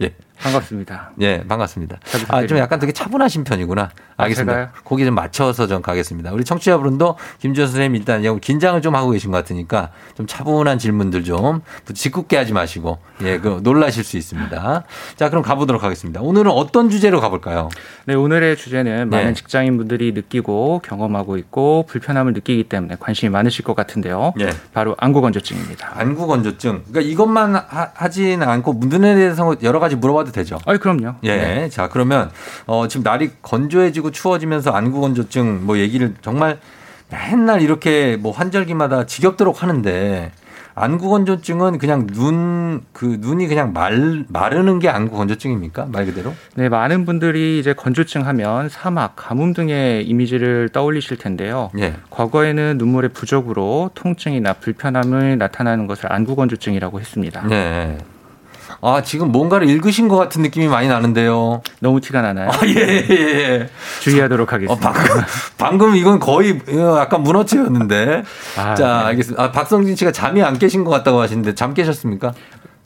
Speaker 16: 네. (laughs)
Speaker 1: 예.
Speaker 16: 반갑습니다.
Speaker 1: 예, 반갑습니다.
Speaker 16: 잘
Speaker 1: 아, 좀. 약간 되게 차분하신 편이구나.
Speaker 16: 아,
Speaker 1: 알겠습니다.
Speaker 16: 제가요?
Speaker 1: 거기 좀 맞춰서 좀 가겠습니다. 우리 청취자분도 김주현 선생님 일단 좀 긴장을 좀 하고 계신 것 같으니까 좀 차분한 질문들 좀 짓궂게 하지 마시고 예, 그 놀라실 수 있습니다. 자, 그럼 가보도록 하겠습니다. 오늘은 어떤 주제로 가볼까요?
Speaker 16: 네, 오늘의 주제는
Speaker 1: 네.
Speaker 16: 많은 직장인분들이 느끼고 경험하고 있고 불편함을 느끼기 때문에 관심이 많으실 것 같은데요.
Speaker 1: 예.
Speaker 16: 바로 안구 건조증입니다.
Speaker 1: 안구 건조증. 그러니까 이것만 하, 하진 않고 눈에 대해서 여러 가지 물어봐 도 되죠.
Speaker 16: 아, 그럼요.
Speaker 1: 예.
Speaker 16: 네.
Speaker 1: 자, 그러면 어 지금 날이 건조해지고 추워지면서 안구 건조증 뭐 얘기를 정말 맨날 이렇게 뭐 환절기마다 지겹도록 하는데 안구 건조증은 그냥 눈 그 눈이 그냥 말 마르는 게 안구 건조증입니까? 말 그대로?
Speaker 16: 네, 많은 분들이 이제 건조증 하면 사막, 가뭄 등의 이미지를 떠올리실 텐데요.
Speaker 1: 예.
Speaker 16: 과거에는 눈물의 부족으로 통증이나 불편함을 나타나는 것을 안구건조증이라고 했습니다.
Speaker 1: 네. 아, 지금 뭔가를 읽으신 것 같은 느낌이 많이 나는데요.
Speaker 16: 너무 티가 나나요?
Speaker 1: 아, 예, 예, 예.
Speaker 16: 주의하도록 하겠습니다.
Speaker 1: 어, 방금, 방금 이건 거의 어, 약간 문어체였는데.
Speaker 16: 아,
Speaker 1: 자,
Speaker 16: 네.
Speaker 1: 알겠습니다. 아, 박성진 씨가 잠이 안 깨신 것 같다고 하시는데 잠 깨셨습니까?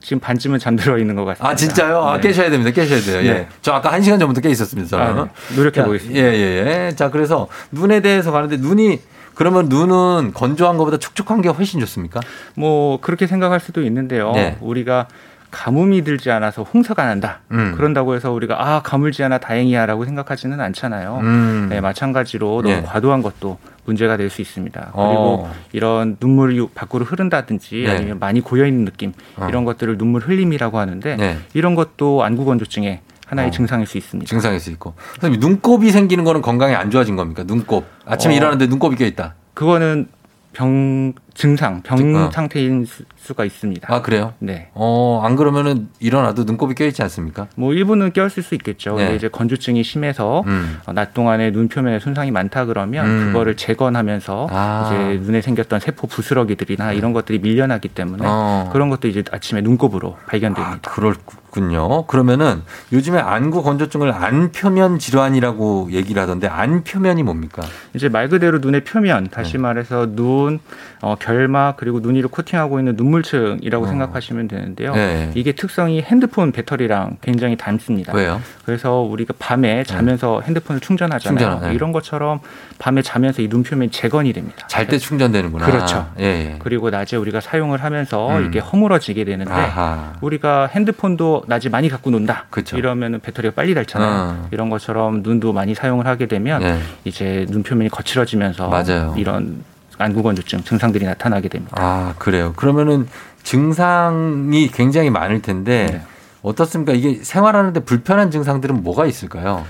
Speaker 16: 지금 반쯤은 잠들어 있는 것 같습니다.
Speaker 1: 아, 진짜요? 아,
Speaker 16: 네.
Speaker 1: 깨셔야 됩니다. 깨셔야 돼요. 예.
Speaker 16: 네.
Speaker 1: 저 아까 한 시간 전부터 깨 있었습니다.
Speaker 16: 아, 네. 노력해
Speaker 1: 자,
Speaker 16: 보겠습니다.
Speaker 1: 예, 예, 예. 자, 그래서 눈에 대해서 가는데 눈이 그러면 눈은 건조한 것보다 촉촉한 게 훨씬 좋습니까?
Speaker 16: 뭐 그렇게 생각할 수도 있는데요.
Speaker 1: 네.
Speaker 16: 우리가 가뭄이 들지 않아서 홍수가 난다.
Speaker 1: 음.
Speaker 16: 그런다고 해서 우리가 아 가물지 않아 다행이야라고 생각하지는 않잖아요.
Speaker 1: 음.
Speaker 16: 네, 마찬가지로 너무
Speaker 1: 예.
Speaker 16: 과도한 것도 문제가 될 수 있습니다. 그리고
Speaker 1: 어.
Speaker 16: 이런 눈물이 밖으로 흐른다든지
Speaker 1: 네.
Speaker 16: 아니면 많이 고여 있는 느낌
Speaker 1: 어.
Speaker 16: 이런 것들을 눈물 흘림이라고 하는데
Speaker 1: 네.
Speaker 16: 이런 것도 안구건조증의 하나의
Speaker 1: 어.
Speaker 16: 증상일 수 있습니다.
Speaker 1: 증상일 수 있고. 선생님, 눈곱이 생기는 거는 건강에 안 좋아진 겁니까? 눈곱. 아침에
Speaker 16: 어.
Speaker 1: 일어났는데 눈곱이 껴 있다.
Speaker 16: 그거는 병 증상, 병
Speaker 1: 증- 어.
Speaker 16: 상태인 수- 수가 있습니다.
Speaker 1: 아, 그래요?
Speaker 16: 네.
Speaker 1: 어, 안 그러면은 일어나도 눈곱이 껴 있지 않습니까?
Speaker 16: 뭐 일부는 껴있을 수 있겠죠.
Speaker 1: 네.
Speaker 16: 근데 이제 건조증이 심해서
Speaker 1: 음.
Speaker 16: 어, 낮 동안에 눈 표면에 손상이 많다 그러면
Speaker 1: 음.
Speaker 16: 그거를 재건하면서
Speaker 1: 아.
Speaker 16: 이제 눈에 생겼던 세포 부스러기들이나 이런 것들이 밀려나기 때문에
Speaker 1: 어.
Speaker 16: 그런 것도 이제 아침에 눈곱으로 발견됩니다.
Speaker 1: 그렇군요. 그러면은 요즘에 안구 건조증을 안표면 질환이라고 얘기를 하던데 안표면이 뭡니까?
Speaker 16: 이제 말 그대로 눈의 표면, 다시
Speaker 1: 네.
Speaker 16: 말해서 눈, 어, 결막 그리고 눈 위를 코팅하고 있는 눈물층이라고
Speaker 1: 어.
Speaker 16: 생각하시면 되는데요.
Speaker 1: 네.
Speaker 16: 이게 특성이 핸드폰 배터리랑 굉장히 닮습니다.
Speaker 1: 왜요?
Speaker 16: 그래서 우리가 밤에 자면서 핸드폰을 충전하잖아요.
Speaker 1: 충전, 네.
Speaker 17: 이런
Speaker 16: 것처럼 밤에 자면서 이 눈 표면이 재건이 됩니다.
Speaker 1: 잘 때 충전되는구나.
Speaker 16: 그렇죠.
Speaker 1: 예, 예.
Speaker 16: 그리고 낮에 우리가 사용을 하면서
Speaker 1: 음.
Speaker 16: 이게 허물어지게 되는데
Speaker 1: 아하.
Speaker 16: 우리가 핸드폰도 낮에 많이 갖고 논다.
Speaker 1: 그렇죠.
Speaker 16: 이러면 배터리가 빨리 닳잖아요.
Speaker 1: 어.
Speaker 16: 이런 것처럼 눈도 많이 사용을 하게 되면
Speaker 1: 네.
Speaker 16: 이제 눈 표면이 거칠어지면서
Speaker 1: 맞아요.
Speaker 16: 이런 안구건조증 증상들이 나타나게 됩니다.
Speaker 1: 아, 그래요. 그러면은 증상이 굉장히 많을 텐데
Speaker 16: 네.
Speaker 1: 어떻습니까? 이게 생활하는데 불편한 증상들은 뭐가 있을까요?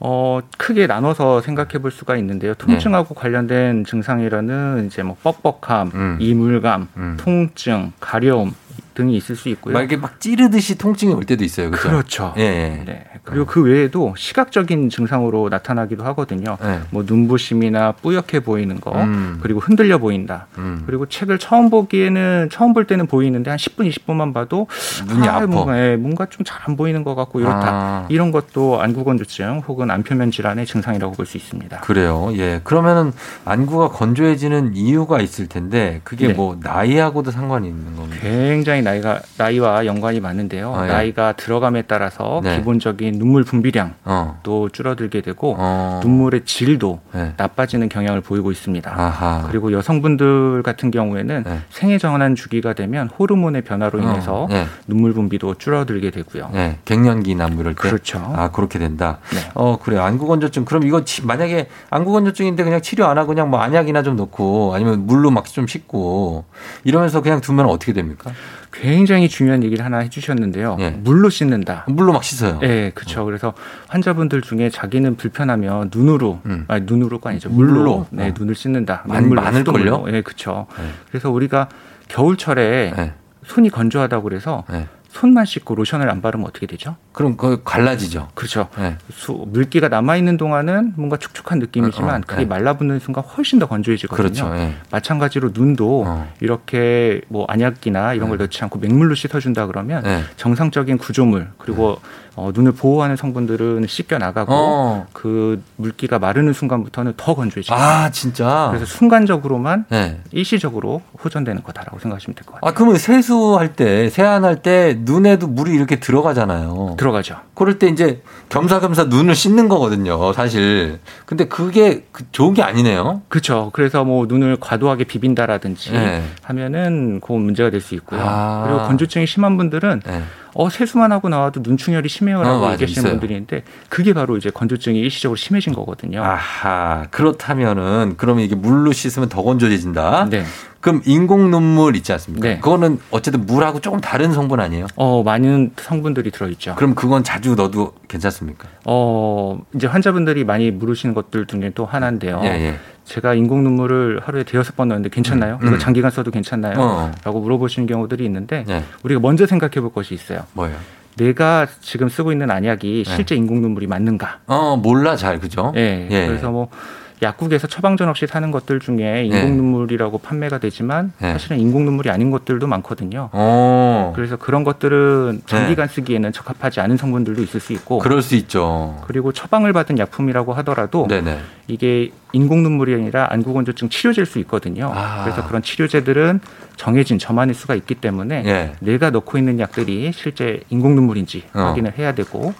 Speaker 16: 어, 크게 나눠서 생각해 볼 수가 있는데요.
Speaker 1: 네.
Speaker 16: 통증하고 관련된 증상이라는 이제 뭐 뻑뻑함,
Speaker 1: 음.
Speaker 16: 이물감,
Speaker 1: 음.
Speaker 16: 통증, 가려움 등이 있을 수 있고요.
Speaker 1: 막 이렇게 막 찌르듯이 통증이 올 때도 있어요. 그렇죠?
Speaker 16: 그렇죠.
Speaker 1: 예, 예.
Speaker 16: 네. 그리고 그 외에도 시각적인 증상으로 나타나기도 하거든요.
Speaker 1: 네.
Speaker 16: 뭐 눈부심이나 뿌옇게 보이는 거,
Speaker 1: 음.
Speaker 16: 그리고 흔들려 보인다.
Speaker 1: 음.
Speaker 16: 그리고 책을 처음 보기에는 처음 볼 때는 보이는데 한 10분, 20분만 봐도
Speaker 1: 눈이 아파.
Speaker 16: 뭔가, 예, 뭔가 좀 잘 안 보이는 것 같고 이렇다.
Speaker 1: 아.
Speaker 16: 이런 것도 안구건조증 혹은 안표면 질환의 증상이라고 볼 수 있습니다.
Speaker 1: 그래요. 예. 그러면은 안구가 건조해지는 이유가 있을 텐데 그게
Speaker 16: 네.
Speaker 1: 뭐 나이하고도 상관이 있는 겁니다.
Speaker 16: 굉장히 나이가 나이와 연관이 많은데요.
Speaker 1: 아, 예.
Speaker 16: 나이가 들어감에 따라서
Speaker 1: 네.
Speaker 16: 기본적인 눈물 분비량도
Speaker 1: 어.
Speaker 16: 줄어들게 되고
Speaker 1: 어.
Speaker 16: 눈물의 질도
Speaker 1: 네.
Speaker 16: 나빠지는 경향을 보이고 있습니다.
Speaker 1: 아하.
Speaker 16: 그리고 여성분들 같은 경우에는
Speaker 1: 네.
Speaker 16: 생애 전환 주기가 되면 호르몬의 변화로
Speaker 1: 어,
Speaker 16: 인해서
Speaker 1: 네.
Speaker 16: 눈물 분비도 줄어들게 되고요.
Speaker 1: 이럴 때.
Speaker 16: 그렇죠.
Speaker 1: 아, 그렇게 된다.
Speaker 16: 네.
Speaker 1: 어, 그래요. 안구건조증. 그럼 이거 치- 만약에 안구건조증인데 그냥 치료 안 하고 그냥 뭐 안약이나 좀 넣고 아니면 물로 막 좀 씻고 이러면서 그냥 두면 어떻게 됩니까?
Speaker 16: 굉장히 중요한 얘기를 하나 해주셨는데요.
Speaker 1: 예.
Speaker 16: 물로 씻는다.
Speaker 1: 물로 막 씻어요.
Speaker 16: 네, 그렇죠. 그래서 환자분들 중에 자기는 불편하면 눈으로,
Speaker 1: 음.
Speaker 16: 아니 눈으로가 아니죠. 물로,
Speaker 1: 물로?
Speaker 16: 네,
Speaker 1: 어.
Speaker 16: 눈을 씻는다.
Speaker 1: 많-
Speaker 16: 눈물로,
Speaker 1: 많을걸요?
Speaker 16: 수돗물로. 네, 그렇죠.
Speaker 1: 네.
Speaker 16: 그래서 우리가 겨울철에
Speaker 1: 네.
Speaker 16: 손이 건조하다고 그래서
Speaker 1: 네.
Speaker 16: 손만 씻고 로션을 안 바르면 어떻게 되죠?
Speaker 1: 그럼 그 갈라지죠.
Speaker 16: 그렇죠.
Speaker 1: 네.
Speaker 16: 수- 물기가 남아 있는 동안은 뭔가 축축한 느낌이지만
Speaker 1: 어, 어,
Speaker 16: 그게
Speaker 1: 네.
Speaker 16: 말라붙는 순간 훨씬 더 건조해지거든요.
Speaker 1: 그렇죠. 예.
Speaker 16: 마찬가지로 눈도
Speaker 1: 어.
Speaker 16: 이렇게 뭐 안약이나 이런 걸
Speaker 1: 네.
Speaker 16: 넣지 않고 맹물로 씻어준다 그러면
Speaker 1: 네.
Speaker 16: 정상적인 구조물 그리고 어, 눈을 보호하는 성분들은 씻겨 나가고
Speaker 1: 어.
Speaker 16: 그 물기가 마르는 순간부터는 더 건조해집니다.
Speaker 1: 아, 진짜.
Speaker 16: 그래서 순간적으로만
Speaker 1: 네.
Speaker 16: 일시적으로 호전되는 거다라고 생각하시면 될 것 같아요.
Speaker 1: 아, 그러면 세수할 때, 세안할 때 눈에도 물이 이렇게 들어가잖아요.
Speaker 16: 들어가죠.
Speaker 1: 그럴 때 이제 겸사겸사 눈을 씻는 거거든요, 사실. 근데 그게 그- 좋은 게 아니네요.
Speaker 16: 그렇죠. 그래서 뭐 눈을 과도하게 비빈다라든지
Speaker 1: 네.
Speaker 16: 하면은 그건 문제가 될 수 있고요.
Speaker 1: 아.
Speaker 16: 그리고 건조증이 심한 분들은
Speaker 1: 네.
Speaker 16: 어 세수만 하고 나와도 눈충혈이 심해요라고
Speaker 1: 어.
Speaker 16: 얘기하시는
Speaker 1: 있어요.
Speaker 16: 분들이 있는데 그게 바로 이제 건조증이 일시적으로 심해진 거거든요.
Speaker 1: 아하. 그렇다면은, 그러면 이게 물로 씻으면 더 건조해진다?
Speaker 16: 네.
Speaker 1: 그럼 인공 눈물 있지 않습니까?
Speaker 16: 네.
Speaker 1: 그거는 어쨌든 물하고 조금 다른 성분 아니에요?
Speaker 16: 어 많은 성분들이 들어있죠.
Speaker 1: 그럼 그건 자주 넣어도 괜찮습니까?
Speaker 16: 어 이제 환자분들이 많이 물으시는 것들 중에 또 하나인데요.
Speaker 1: 예, 예.
Speaker 16: 제가 인공 눈물을 하루에 대여섯 번 넣는데 괜찮나요?
Speaker 1: 음,
Speaker 16: 이거
Speaker 1: 음.
Speaker 16: 장기간 써도 괜찮나요?
Speaker 1: 어.
Speaker 16: 라고 물어보시는 경우들이 있는데
Speaker 1: 예.
Speaker 16: 우리가 먼저 생각해 볼 것이 있어요.
Speaker 1: 뭐예요?
Speaker 16: 내가 지금 쓰고 있는 안약이
Speaker 1: 네.
Speaker 16: 실제 인공 눈물이 맞는가?
Speaker 1: 어, 몰라, 잘, 그죠?
Speaker 16: 예.
Speaker 1: 예.
Speaker 16: 그래서 뭐 약국에서 처방전 없이 사는 것들 중에 인공
Speaker 1: 예.
Speaker 16: 눈물이라고 판매가 되지만
Speaker 1: 예.
Speaker 16: 사실은 인공 눈물이 아닌 것들도 많거든요.
Speaker 1: 어.
Speaker 16: 그래서 그런 것들은 장기간 쓰기에는 적합하지 않은 성분들도 있을 수 있고
Speaker 1: 그럴 수 있죠.
Speaker 16: 그리고 처방을 받은 약품이라고 하더라도
Speaker 1: 네네.
Speaker 16: 이게 인공 눈물이 아니라 안구건조증 치료제일 수 있거든요.
Speaker 1: 아.
Speaker 16: 그래서 그런 치료제들은 정해진 저만의 수가 있기 때문에
Speaker 1: 예.
Speaker 16: 내가 넣고 있는 약들이 실제 인공 눈물인지
Speaker 1: 어.
Speaker 16: 확인을 해야 되고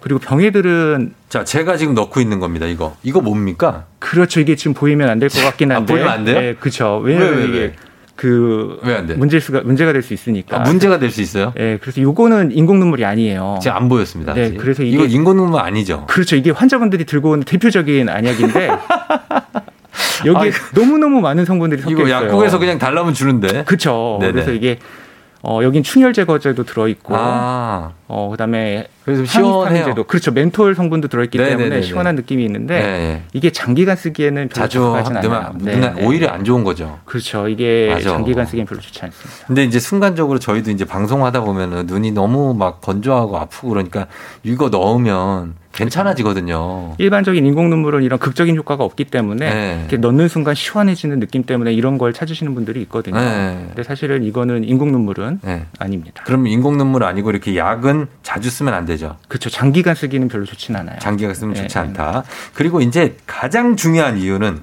Speaker 16: 그리고 병해들은
Speaker 1: 자, 제가 지금 넣고 있는 겁니다, 이거. 이거 뭡니까?
Speaker 16: 그렇죠. 이게 지금 보이면 안 될 것 같긴
Speaker 1: 아,
Speaker 16: 한데.
Speaker 1: 보이면 안 돼요?
Speaker 16: 네, 그렇죠. 왜냐면
Speaker 1: 왜, 왜,
Speaker 16: 이게
Speaker 1: 왜? 그왜안 돼?
Speaker 16: 문제일 수가 문제가 될 수 있으니까.
Speaker 1: 아, 문제가 될 수 있어요?
Speaker 16: 예, 그래서 요거는 인공 눈물이 아니에요.
Speaker 1: 지금 안 보였습니다.
Speaker 16: 네,
Speaker 1: 아직.
Speaker 16: 그래서 이게-
Speaker 1: 이거 인공 눈물 아니죠?
Speaker 16: 그렇죠. 이게 환자분들이 들고 온 대표적인 안약인데 여기 에 너무 너무 많은 성분들이 섞여
Speaker 1: 이거
Speaker 16: 있어요.
Speaker 1: 약국에서 그냥 달라면 주는데.
Speaker 16: 그렇죠.
Speaker 1: 네네.
Speaker 16: 그래서 이게 어, 여긴 충혈 제거제도 들어 있고
Speaker 1: 아,
Speaker 16: 어, 그 다음에
Speaker 1: 그래서 시원해요.
Speaker 16: 항히스타민제도 그렇죠. 멘톨 성분도 들어 있기 때문에
Speaker 1: 네네네네.
Speaker 16: 시원한 느낌이 있는데
Speaker 1: 네, 네.
Speaker 16: 이게 장기간 쓰기에는 별로
Speaker 1: 자주
Speaker 16: 적합하진 않아요. 네, 네.
Speaker 1: 오히려 안 좋은 거죠.
Speaker 16: 그렇죠. 이게
Speaker 1: 맞아.
Speaker 16: 장기간 쓰기엔 별로 좋지 않습니다.
Speaker 1: 근데 이제 순간적으로 저희도 이제 방송하다 보면은 눈이 너무 막 건조하고 아프고 그러니까 이거 넣으면 괜찮아지거든요.
Speaker 16: 일반적인 인공 눈물은 이런 극적인 효과가 없기 때문에
Speaker 1: 네.
Speaker 16: 이렇게 넣는 순간 시원해지는 느낌 때문에 이런 걸 찾으시는 분들이 있거든요.
Speaker 1: 네.
Speaker 16: 근데 사실은 이거는 인공 눈물은
Speaker 1: 네.
Speaker 16: 아닙니다.
Speaker 1: 그럼 인공 눈물 아니고 이렇게 약은 자주 쓰면 안 되죠.
Speaker 16: 그렇죠. 장기간 쓰기는 별로 좋진 않아요.
Speaker 1: 장기가 쓰면
Speaker 16: 네,
Speaker 1: 좋지
Speaker 16: 네.
Speaker 1: 않다. 그리고 이제 가장 중요한 이유는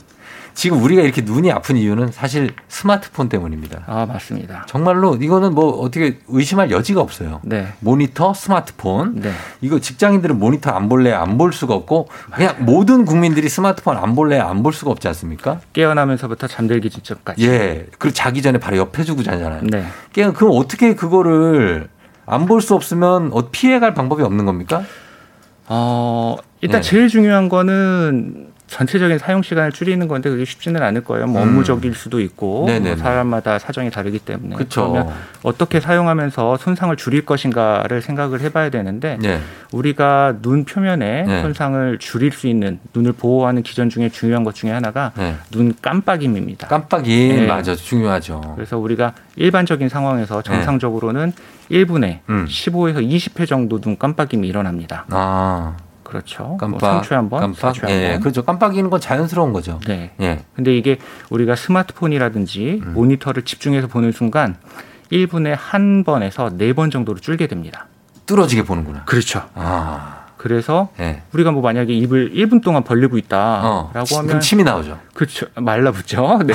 Speaker 1: 지금 우리가 이렇게 눈이 아픈 이유는 사실 스마트폰 때문입니다.
Speaker 16: 아 맞습니다.
Speaker 1: 정말로 이거는 뭐 어떻게 의심할 여지가 없어요.
Speaker 16: 네.
Speaker 1: 모니터, 스마트폰.
Speaker 16: 네.
Speaker 1: 이거 직장인들은 모니터 안 볼래 안 볼 수가 없고 그냥 모든 국민들이 스마트폰 안 볼래 안 볼 수가 없지 않습니까?
Speaker 16: 깨어나면서부터 잠들기 직전까지.
Speaker 1: 예. 그리고 자기 전에 바로 옆에 주고 자잖아요.
Speaker 16: 네.
Speaker 1: 깨- 그럼 어떻게 그거를 안 볼 수 없으면 어, 피해갈 방법이 없는 겁니까?
Speaker 16: 어 일단
Speaker 1: 네.
Speaker 16: 제일 중요한 거는 전체적인 사용 시간을 줄이는 건데 그게 쉽지는 않을 거예요. 뭐
Speaker 1: 음.
Speaker 16: 업무적일 수도 있고
Speaker 1: 네네네.
Speaker 16: 뭐 사람마다 사정이 다르기 때문에
Speaker 1: 그쵸.
Speaker 16: 그러면 어떻게 사용하면서 손상을 줄일 것인가를 생각을 해봐야 되는데
Speaker 1: 네.
Speaker 16: 우리가 눈 표면에
Speaker 1: 네.
Speaker 16: 손상을 줄일 수 있는 눈을 보호하는 기전 중에 중요한 것 중에 하나가
Speaker 1: 네.
Speaker 16: 눈 깜빡임입니다.
Speaker 1: 깜빡이
Speaker 16: 네.
Speaker 1: 맞아 중요하죠.
Speaker 16: 그래서 우리가 일반적인 상황에서 정상적으로는 1분에
Speaker 1: 음.
Speaker 16: 15에서 20회 정도 눈 깜빡임이 일어납니다.
Speaker 1: 아
Speaker 16: 그렇죠.
Speaker 1: 깜빡
Speaker 16: 뭐 3초에 한 번,
Speaker 1: 깜빡
Speaker 16: 4초에 한
Speaker 1: 예
Speaker 16: 번.
Speaker 1: 그렇죠 깜빡이는 건 자연스러운 거죠.
Speaker 16: 네.
Speaker 1: 예.
Speaker 16: 근데 이게 우리가 스마트폰이라든지
Speaker 1: 음.
Speaker 16: 모니터를 집중해서 보는 순간 1분에 한 번에서 네 번 정도로 줄게 됩니다.
Speaker 1: 뚫어지게 보는구나.
Speaker 16: 그렇죠.
Speaker 1: 아
Speaker 16: 그래서
Speaker 1: 예.
Speaker 16: 우리가 뭐 만약에 입을 1분 동안 벌리고
Speaker 1: 어.
Speaker 16: 있다라고 하면
Speaker 1: 그럼 침이 나오죠.
Speaker 16: 그렇죠. 말라붙죠. (laughs) 네.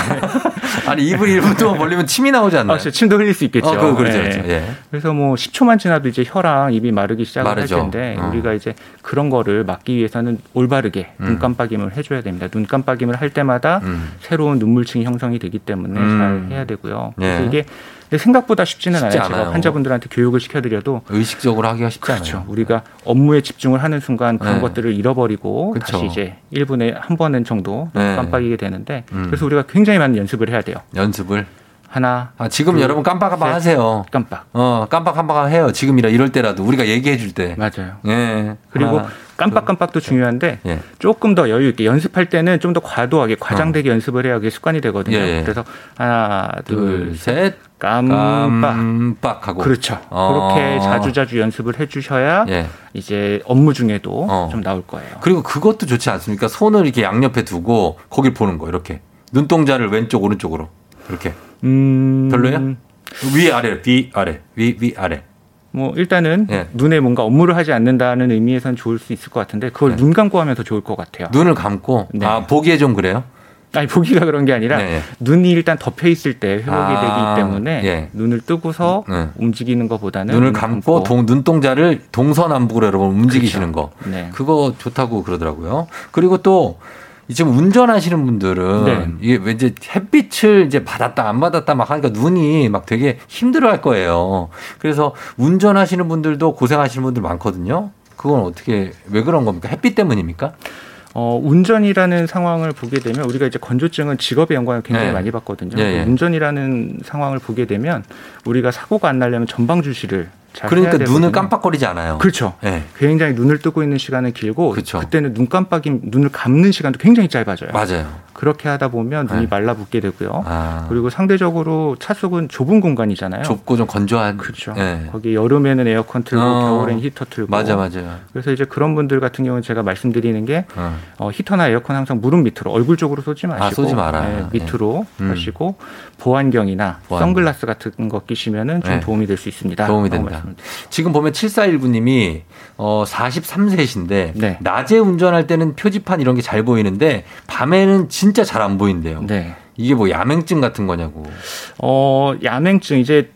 Speaker 1: 아니 입을 1분 동안 벌리면 침이 나오지 않나요?
Speaker 16: 아, 침도 흘릴 수 있겠죠.
Speaker 1: 어, 그, 그렇죠,
Speaker 16: 네.
Speaker 1: 그렇죠. 예.
Speaker 16: 그래서 뭐 10초만 지나도 이제 혀랑 입이 마르기 시작을
Speaker 1: 마르죠.
Speaker 16: 할 텐데
Speaker 1: 어.
Speaker 16: 우리가 이제 그런 거를 막기 위해서는 올바르게
Speaker 1: 음.
Speaker 16: 눈 깜빡임을 해줘야 됩니다. 눈 깜빡임을 할 때마다
Speaker 1: 음.
Speaker 16: 새로운 눈물층이 형성이 되기 때문에
Speaker 1: 음.
Speaker 16: 잘 해야 되고요.
Speaker 1: 예.
Speaker 16: 그래서 이게 근데 생각보다 쉽지는
Speaker 1: 쉽지
Speaker 16: 않아요.
Speaker 1: 않아요.
Speaker 16: 제가 환자분들한테 교육을 시켜드려도
Speaker 1: 의식적으로 하기가 쉽지
Speaker 16: 그렇죠.
Speaker 1: 않아요.
Speaker 16: 우리가 업무에 집중을 하는 순간 그런
Speaker 1: 네.
Speaker 16: 것들을 잃어버리고
Speaker 1: 그쵸.
Speaker 16: 다시 이제 1분에 한 번은 정도 눈
Speaker 1: 네.
Speaker 16: 깜빡이게 되는데
Speaker 1: 음.
Speaker 16: 그래서 우리가 굉장히 많은 연습을 해야 돼요.
Speaker 1: 연습을.
Speaker 16: 하나,
Speaker 1: 아, 지금
Speaker 16: 둘,
Speaker 1: 여러분 깜빡깜빡
Speaker 16: 셋.
Speaker 1: 하세요.
Speaker 16: 깜빡.
Speaker 1: 어, 깜빡깜빡 해요. 지금이라 이럴 때라도 우리가 얘기해 줄 때.
Speaker 16: 맞아요.
Speaker 1: 예.
Speaker 16: 그리고
Speaker 1: 하나,
Speaker 16: 깜빡깜빡도 중요한데
Speaker 1: 예.
Speaker 16: 조금 더 여유 있게 연습할 때는 좀 더 과도하게 과장되게 연습을 해야 그게 습관이 되거든요.
Speaker 1: 어. 예, 예.
Speaker 16: 그래서 하나,
Speaker 1: 둘,
Speaker 16: 둘,
Speaker 1: 셋.
Speaker 16: 깜빡.
Speaker 1: 깜빡하고.
Speaker 16: 그렇죠.
Speaker 1: 어.
Speaker 16: 그렇게 자주 자주 연습을 해 주셔야
Speaker 1: 예.
Speaker 16: 이제 업무 중에도
Speaker 1: 어.
Speaker 16: 좀 나올 거예요.
Speaker 1: 그리고 그것도 좋지 않습니까? 손을 이렇게 양옆에 두고 거길 보는 거 이렇게. 눈동자를 왼쪽 오른쪽으로. 이렇게.
Speaker 16: 음,
Speaker 1: 별로예요? 위 아래 위 아래 위 위 아래.
Speaker 16: 뭐 일단은
Speaker 1: 예.
Speaker 16: 눈에 뭔가 업무를 하지 않는다는 의미에선 좋을 수 있을 것 같은데 그걸
Speaker 1: 네.
Speaker 16: 눈 감고 하면 더 좋을 것 같아요.
Speaker 1: 눈을 감고
Speaker 16: 네.
Speaker 1: 아 보기에 좀 그래요?
Speaker 16: 아니 보기가 그런 게 아니라
Speaker 1: 네.
Speaker 16: 눈이 일단 덮여 있을 때 회복이
Speaker 1: 아,
Speaker 16: 되기 때문에
Speaker 1: 예.
Speaker 16: 눈을 뜨고서
Speaker 1: 네.
Speaker 16: 움직이는 것보다는
Speaker 1: 눈을 감고 동, 눈동자를 동서남북으로 여러분 움직이시는 거.
Speaker 16: 네.
Speaker 1: 그거 좋다고 그러더라고요. 그리고 또 지금 운전하시는 분들은
Speaker 16: 네.
Speaker 1: 이게 왠지 햇빛을 이제 받았다 안 받았다 막 하니까 눈이 막 되게 힘들어할 거예요. 그래서 운전하시는 분들도 고생하시는 분들 많거든요. 그건 어떻게 왜 그런 겁니까? 햇빛 때문입니까?
Speaker 16: 어, 운전이라는 상황을 보게 되면 우리가 이제 건조증은 직업의 연관을 굉장히
Speaker 1: 네.
Speaker 16: 많이 받거든요.
Speaker 1: 예, 예.
Speaker 16: 운전이라는 상황을 보게 되면 우리가 사고가 안 나려면 전방 주시를 잘
Speaker 1: 그러니까. 눈을 깜빡거리지 않아요.
Speaker 16: 그렇죠.
Speaker 1: 네.
Speaker 16: 굉장히 눈을 뜨고 있는 시간은 길고
Speaker 1: 그렇죠.
Speaker 16: 그때는 눈 깜빡임 눈을 감는 시간도 굉장히 짧아져요.
Speaker 1: 맞아요.
Speaker 16: 그렇게 하다 보면 눈이
Speaker 1: 네.
Speaker 16: 말라붙게 되고요.
Speaker 1: 아,
Speaker 16: 그리고 상대적으로 차 속은 좁은 공간이잖아요.
Speaker 1: 좁고 좀 건조한.
Speaker 16: 그렇죠.
Speaker 1: 예.
Speaker 16: 거기 여름에는 에어컨 틀고
Speaker 1: 어.
Speaker 16: 겨울엔 히터 틀고
Speaker 1: 맞아 맞아요.
Speaker 16: 그래서 이제 그런 분들 같은 경우는 제가 말씀드리는 게
Speaker 1: 어.
Speaker 16: 어, 히터나 에어컨 항상 무릎 밑으로 얼굴 쪽으로 쏘지 마시고
Speaker 1: 아, 쏘지 말아요.
Speaker 16: 네, 밑으로
Speaker 1: 예. 음.
Speaker 16: 하시고 보안경이나
Speaker 1: 보안경.
Speaker 16: 선글라스 같은 거 끼시면은 좀
Speaker 1: 네.
Speaker 16: 도움이 될 수 있습니다.
Speaker 1: 도움이 된다. 지금 보면 7419님이 어 43세신데
Speaker 16: 네.
Speaker 1: 낮에 운전할 때는 표지판 이런 게 잘 보이는데 밤에는 진짜 잘 안 보인대요.
Speaker 16: 네.
Speaker 1: 이게 뭐 야맹증 같은 거냐고.
Speaker 16: 어, 야맹증 이제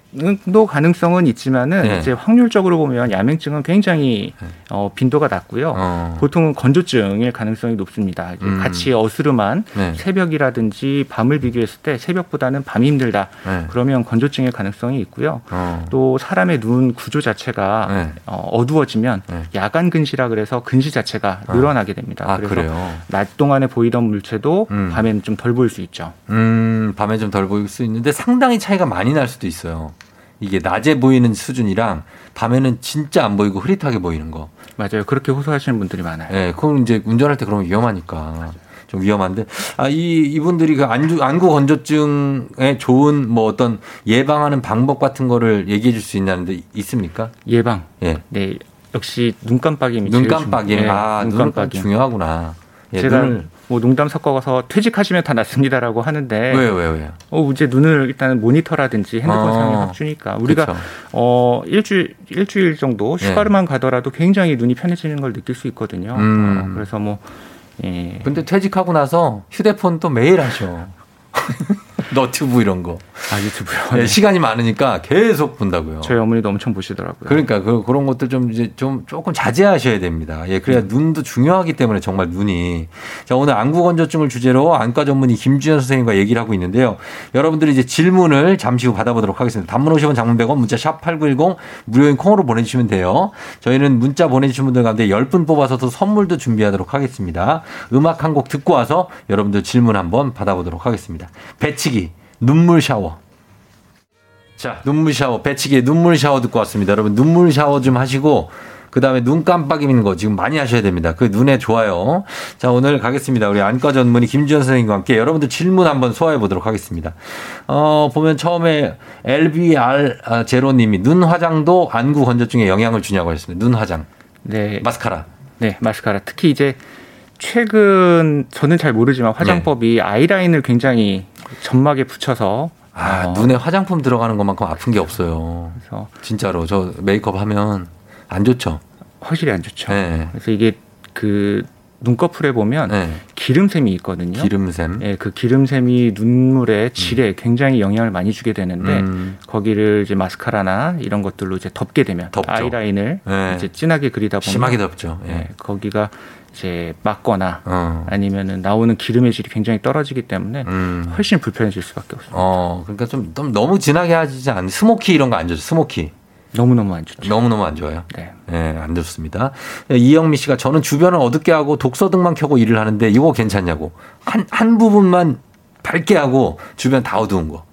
Speaker 16: 도 가능성은 있지만은
Speaker 1: 네.
Speaker 16: 이제 확률적으로 보면 야맹증은 굉장히 어, 빈도가 낮고요.
Speaker 1: 어.
Speaker 16: 보통은 건조증일 가능성이 높습니다.
Speaker 1: 음.
Speaker 16: 같이 어스름한
Speaker 1: 네.
Speaker 16: 새벽이라든지 밤을 비교했을 때 새벽보다는 밤이 힘들다.
Speaker 1: 네.
Speaker 16: 그러면 건조증일 가능성이 있고요.
Speaker 1: 어.
Speaker 16: 또 사람의 눈 구조 자체가
Speaker 1: 네.
Speaker 16: 어, 어두워지면
Speaker 1: 네.
Speaker 16: 야간 근시라 그래서 근시 자체가
Speaker 1: 아.
Speaker 16: 늘어나게 됩니다.
Speaker 1: 아,
Speaker 16: 그래서
Speaker 1: 그래요?
Speaker 16: 낮 동안에 보이던 물체도
Speaker 1: 음.
Speaker 16: 밤에는 좀 덜 보일 수 있죠.
Speaker 1: 음, 밤에 좀 덜 보일 수 있는데 상당히 차이가 많이 날 수도 있어요. 이게 낮에 보이는 수준이랑 밤에는 진짜 안 보이고 흐릿하게 보이는 거.
Speaker 16: 맞아요. 그렇게 호소하시는 분들이 많아요.
Speaker 1: 예, 그건 이제 운전할 때 그러면 위험하니까. 좀 위험한데 아 이 이분들이 그 안구 안구 건조증에 좋은 뭐 어떤 예방하는 방법 같은 거를 얘기해 줄 수 있냐는데 있습니까?
Speaker 16: 예방.
Speaker 1: 예.
Speaker 16: 네. 역시 눈 깜빡임이
Speaker 1: 눈 깜빡임.
Speaker 16: 중- 예,
Speaker 1: 아,
Speaker 16: 눈. 깜빡임
Speaker 1: 중요하구나. 예,
Speaker 16: 제가
Speaker 1: 눈을
Speaker 16: 뭐 농담 섞어서 퇴직하시면 다 낫습니다라고 하는데
Speaker 1: 왜요, 왜요, 왜요?
Speaker 16: 어, 이제 눈을 일단 모니터라든지 핸드폰
Speaker 1: 어.
Speaker 16: 사용이 확 주니까 우리가
Speaker 1: 그쵸.
Speaker 16: 어 일주일 일주일 정도
Speaker 1: 예.
Speaker 16: 휴가를만 가더라도 굉장히 눈이 편해지는 걸 느낄 수 있거든요.
Speaker 1: 음.
Speaker 16: 어, 그래서 뭐 예.
Speaker 1: 근데 퇴직하고 나서 휴대폰 또 매일 하셔. (laughs) 너튜브 이런 거.
Speaker 16: 아 유튜브요.
Speaker 1: 네, 시간이 많으니까 계속 본다고요.
Speaker 16: 저희 어머니도 엄청 보시더라고요.
Speaker 1: 그러니까 그, 그런 것들 좀 이제 좀 조금 자제하셔야 됩니다. 예, 그래야
Speaker 16: 음.
Speaker 1: 눈도 중요하기 때문에 정말 눈이. 자, 오늘 안구 건조증을 주제로 안과 전문의 김주현 선생님과 얘기를 하고 있는데요. 여러분들이 이제 질문을 잠시 후 받아보도록 하겠습니다. 단문 50원 장문 100원 문자 샵 8910 무료인 콩으로 보내주시면 돼요. 저희는 문자 보내주신 분들 가운데 10분 뽑아서 또 선물도 준비하도록 하겠습니다. 음악 한 곡 듣고 와서 여러분들 질문 한번 받아보도록 하겠습니다. 배치기, 눈물 샤워. 자, 눈물 샤워, 배치기의 눈물 샤워 듣고 왔습니다. 여러분, 눈물 샤워 좀 하시고, 그 다음에 눈 깜빡이는 거 지금 많이 하셔야 됩니다. 그 눈에 좋아요. 자, 오늘 가겠습니다. 우리 안과 전문의 김지현 선생님과 함께 여러분들 질문 한번 소화해 보도록 하겠습니다. 어, 보면 처음에 LBR 아, 제로님이 눈 화장도 안구 건조증에 영향을 주냐고 하셨습니다. 눈 화장.
Speaker 16: 네.
Speaker 1: 마스카라.
Speaker 16: 네, 마스카라. 특히 이제 최근 저는 잘 모르지만 화장법이 아이라인을 굉장히 점막에 붙여서
Speaker 1: 아, 눈에 화장품 들어가는 것만큼 아픈 게 없어요.
Speaker 16: 그래서
Speaker 1: 진짜로. 저 메이크업 하면 안 좋죠.
Speaker 16: 확실히 안 좋죠.
Speaker 1: 네.
Speaker 16: 그래서 이게 그 눈꺼풀에 보면 기름샘이 있거든요.
Speaker 1: 기름샘.
Speaker 16: 예, 그 기름샘이 눈물의 질에 굉장히 영향을 많이 주게 되는데
Speaker 1: 음.
Speaker 16: 거기를 이제 마스카라나 이런 것들로 이제 덮게 되면
Speaker 1: 덮죠.
Speaker 16: 아이라인을
Speaker 1: 네.
Speaker 16: 이제 진하게 그리다 보면
Speaker 1: 심하게 덮죠. 예.
Speaker 16: 예, 거기가 이제 막거나
Speaker 1: 어.
Speaker 16: 아니면은 나오는 기름의 질이 굉장히 떨어지기 때문에
Speaker 1: 음.
Speaker 16: 훨씬 불편해질 수밖에 없어요.
Speaker 1: 어, 그러니까 좀, 좀 너무 진하게 하지 않, 스모키 이런 거 안 좋죠. 스모키.
Speaker 16: 너무너무 안 좋죠.
Speaker 1: 너무너무 안 좋아요.
Speaker 16: 네.
Speaker 1: 예, 안 좋습니다. 예, 이영미 씨가 저는 주변을 어둡게 하고 독서등만 켜고 일을 하는데 이거 괜찮냐고. 한, 한 부분만 밝게 하고 주변 다 어두운 거.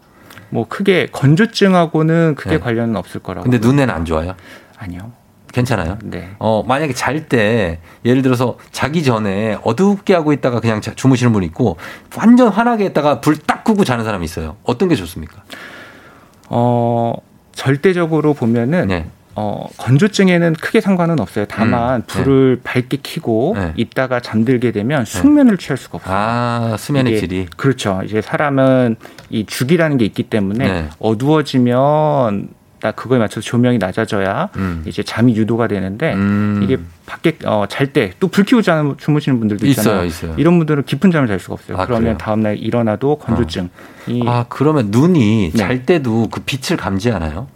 Speaker 16: 뭐 크게 건조증하고는 크게
Speaker 1: 네.
Speaker 16: 관련은 없을 거라고.
Speaker 1: 근데 눈에는 안 좋아요?
Speaker 16: 아니요.
Speaker 1: 괜찮아요?
Speaker 16: 네.
Speaker 1: 어, 만약에 잘 때 예를 들어서 자기 전에 어둡게 하고 있다가 그냥 자- 주무시는 분이 있고 완전 환하게 했다가 불 딱 끄고 자는 사람이 있어요. 어떤 게 좋습니까?
Speaker 16: 어, 절대적으로 보면은
Speaker 1: 네.
Speaker 16: 어, 건조증에는 크게 상관은 없어요. 다만
Speaker 1: 음,
Speaker 16: 불을 밝게 켜고
Speaker 1: 네.
Speaker 16: 있다가 잠들게 되면 숙면을 취할 수가 없어요.
Speaker 1: 아, 수면의 질이.
Speaker 16: 그렇죠. 이제 사람은 이 죽이라는 게 있기 때문에
Speaker 1: 네.
Speaker 16: 어두워지면 딱 그거에 맞춰서 조명이 낮아져야
Speaker 1: 음.
Speaker 16: 이제 잠이 유도가 되는데
Speaker 1: 음.
Speaker 16: 이게 밖에 어, 잘 때 또 불 켜고 자 주무시는 분들도 있잖아요.
Speaker 1: 있어요, 있어요.
Speaker 16: 이런 분들은 깊은 잠을 잘 수가 없어요.
Speaker 1: 아,
Speaker 16: 그러면
Speaker 1: 그래요?
Speaker 16: 다음 날 일어나도 건조증. 이
Speaker 1: 아, 그러면 눈이
Speaker 16: 네.
Speaker 1: 잘 때도 그 빛을 감지하나요?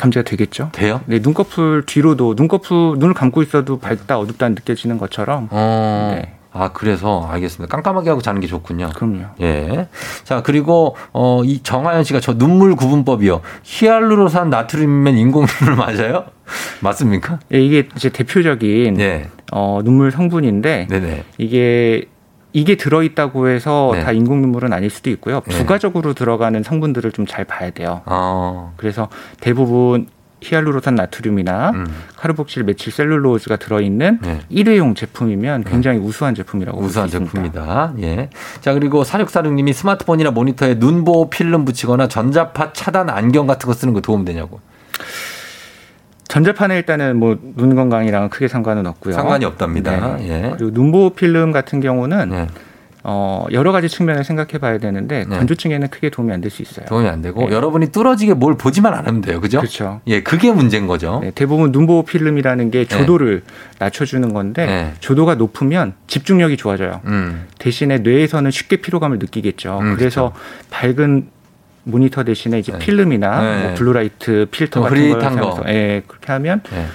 Speaker 16: 감지가 되겠죠.
Speaker 1: 돼요?
Speaker 16: 네, 눈꺼풀 뒤로도 눈꺼풀 눈을 감고 있어도 밝다 어둡다 느껴지는 것처럼
Speaker 1: 어.
Speaker 16: 네.
Speaker 1: 아, 그래서 알겠습니다. 깜깜하게 하고 자는 게 좋군요.
Speaker 16: 그럼요.
Speaker 1: 예. 자, 그리고 어, 이 정하연 씨가 저 눈물 구분법이요. 히알루로산 나트륨이면 인공 눈물 맞아요? (laughs) 맞습니까?
Speaker 16: 예, 이게 이제 대표적인
Speaker 1: 네.
Speaker 16: 어, 눈물 성분인데
Speaker 1: 네네.
Speaker 16: 이게 이게 들어있다고 해서
Speaker 1: 네.
Speaker 16: 다 인공 눈물은 아닐 수도 있고요.
Speaker 1: 네.
Speaker 16: 부가적으로 들어가는 성분들을 좀 잘 봐야 돼요.
Speaker 1: 어.
Speaker 16: 그래서 대부분 히알루로산 나트륨이나
Speaker 1: 음.
Speaker 16: 카르복실 메칠 셀룰로즈가 들어있는
Speaker 1: 네.
Speaker 16: 일회용 제품이면 굉장히 우수한 제품이라고
Speaker 1: 우수한. 제품입니다. 예. 자, 그리고 사육사육님이 스마트폰이나 모니터에 눈보호 필름 붙이거나 전자파 차단 안경 같은 거 쓰는 거 도움 되냐고.
Speaker 16: 전자파는 일단은 뭐 눈 건강이랑은 크게 상관은 없고요.
Speaker 1: 상관이 없답니다.
Speaker 16: 네.
Speaker 1: 예.
Speaker 16: 그리고 눈보호 필름 같은 경우는
Speaker 1: 네.
Speaker 16: 어, 여러 가지 측면을 생각해 봐야 되는데
Speaker 1: 네.
Speaker 16: 건조증에는 크게 도움이 안 될 수 있어요.
Speaker 1: 도움이 안 되고
Speaker 16: 네.
Speaker 1: 여러분이 뚫어지게 뭘 보지만 않으면 돼요. 그죠?
Speaker 16: 그렇죠.
Speaker 1: 예, 그게 문제인 거죠.
Speaker 16: 네, 대부분 눈보호 필름이라는 게 조도를 낮춰주는 건데
Speaker 1: 네.
Speaker 16: 조도가 높으면 집중력이 좋아져요.
Speaker 1: 음.
Speaker 16: 대신에 뇌에서는 쉽게 피로감을 느끼겠죠.
Speaker 1: 음,
Speaker 16: 그래서 밝은 모니터 대신에 이제 필름이나
Speaker 1: 네.
Speaker 16: 뭐 블루라이트 필터
Speaker 1: 좀
Speaker 16: 같은 걸. 사용해서 예, 그렇게 하면
Speaker 1: 네.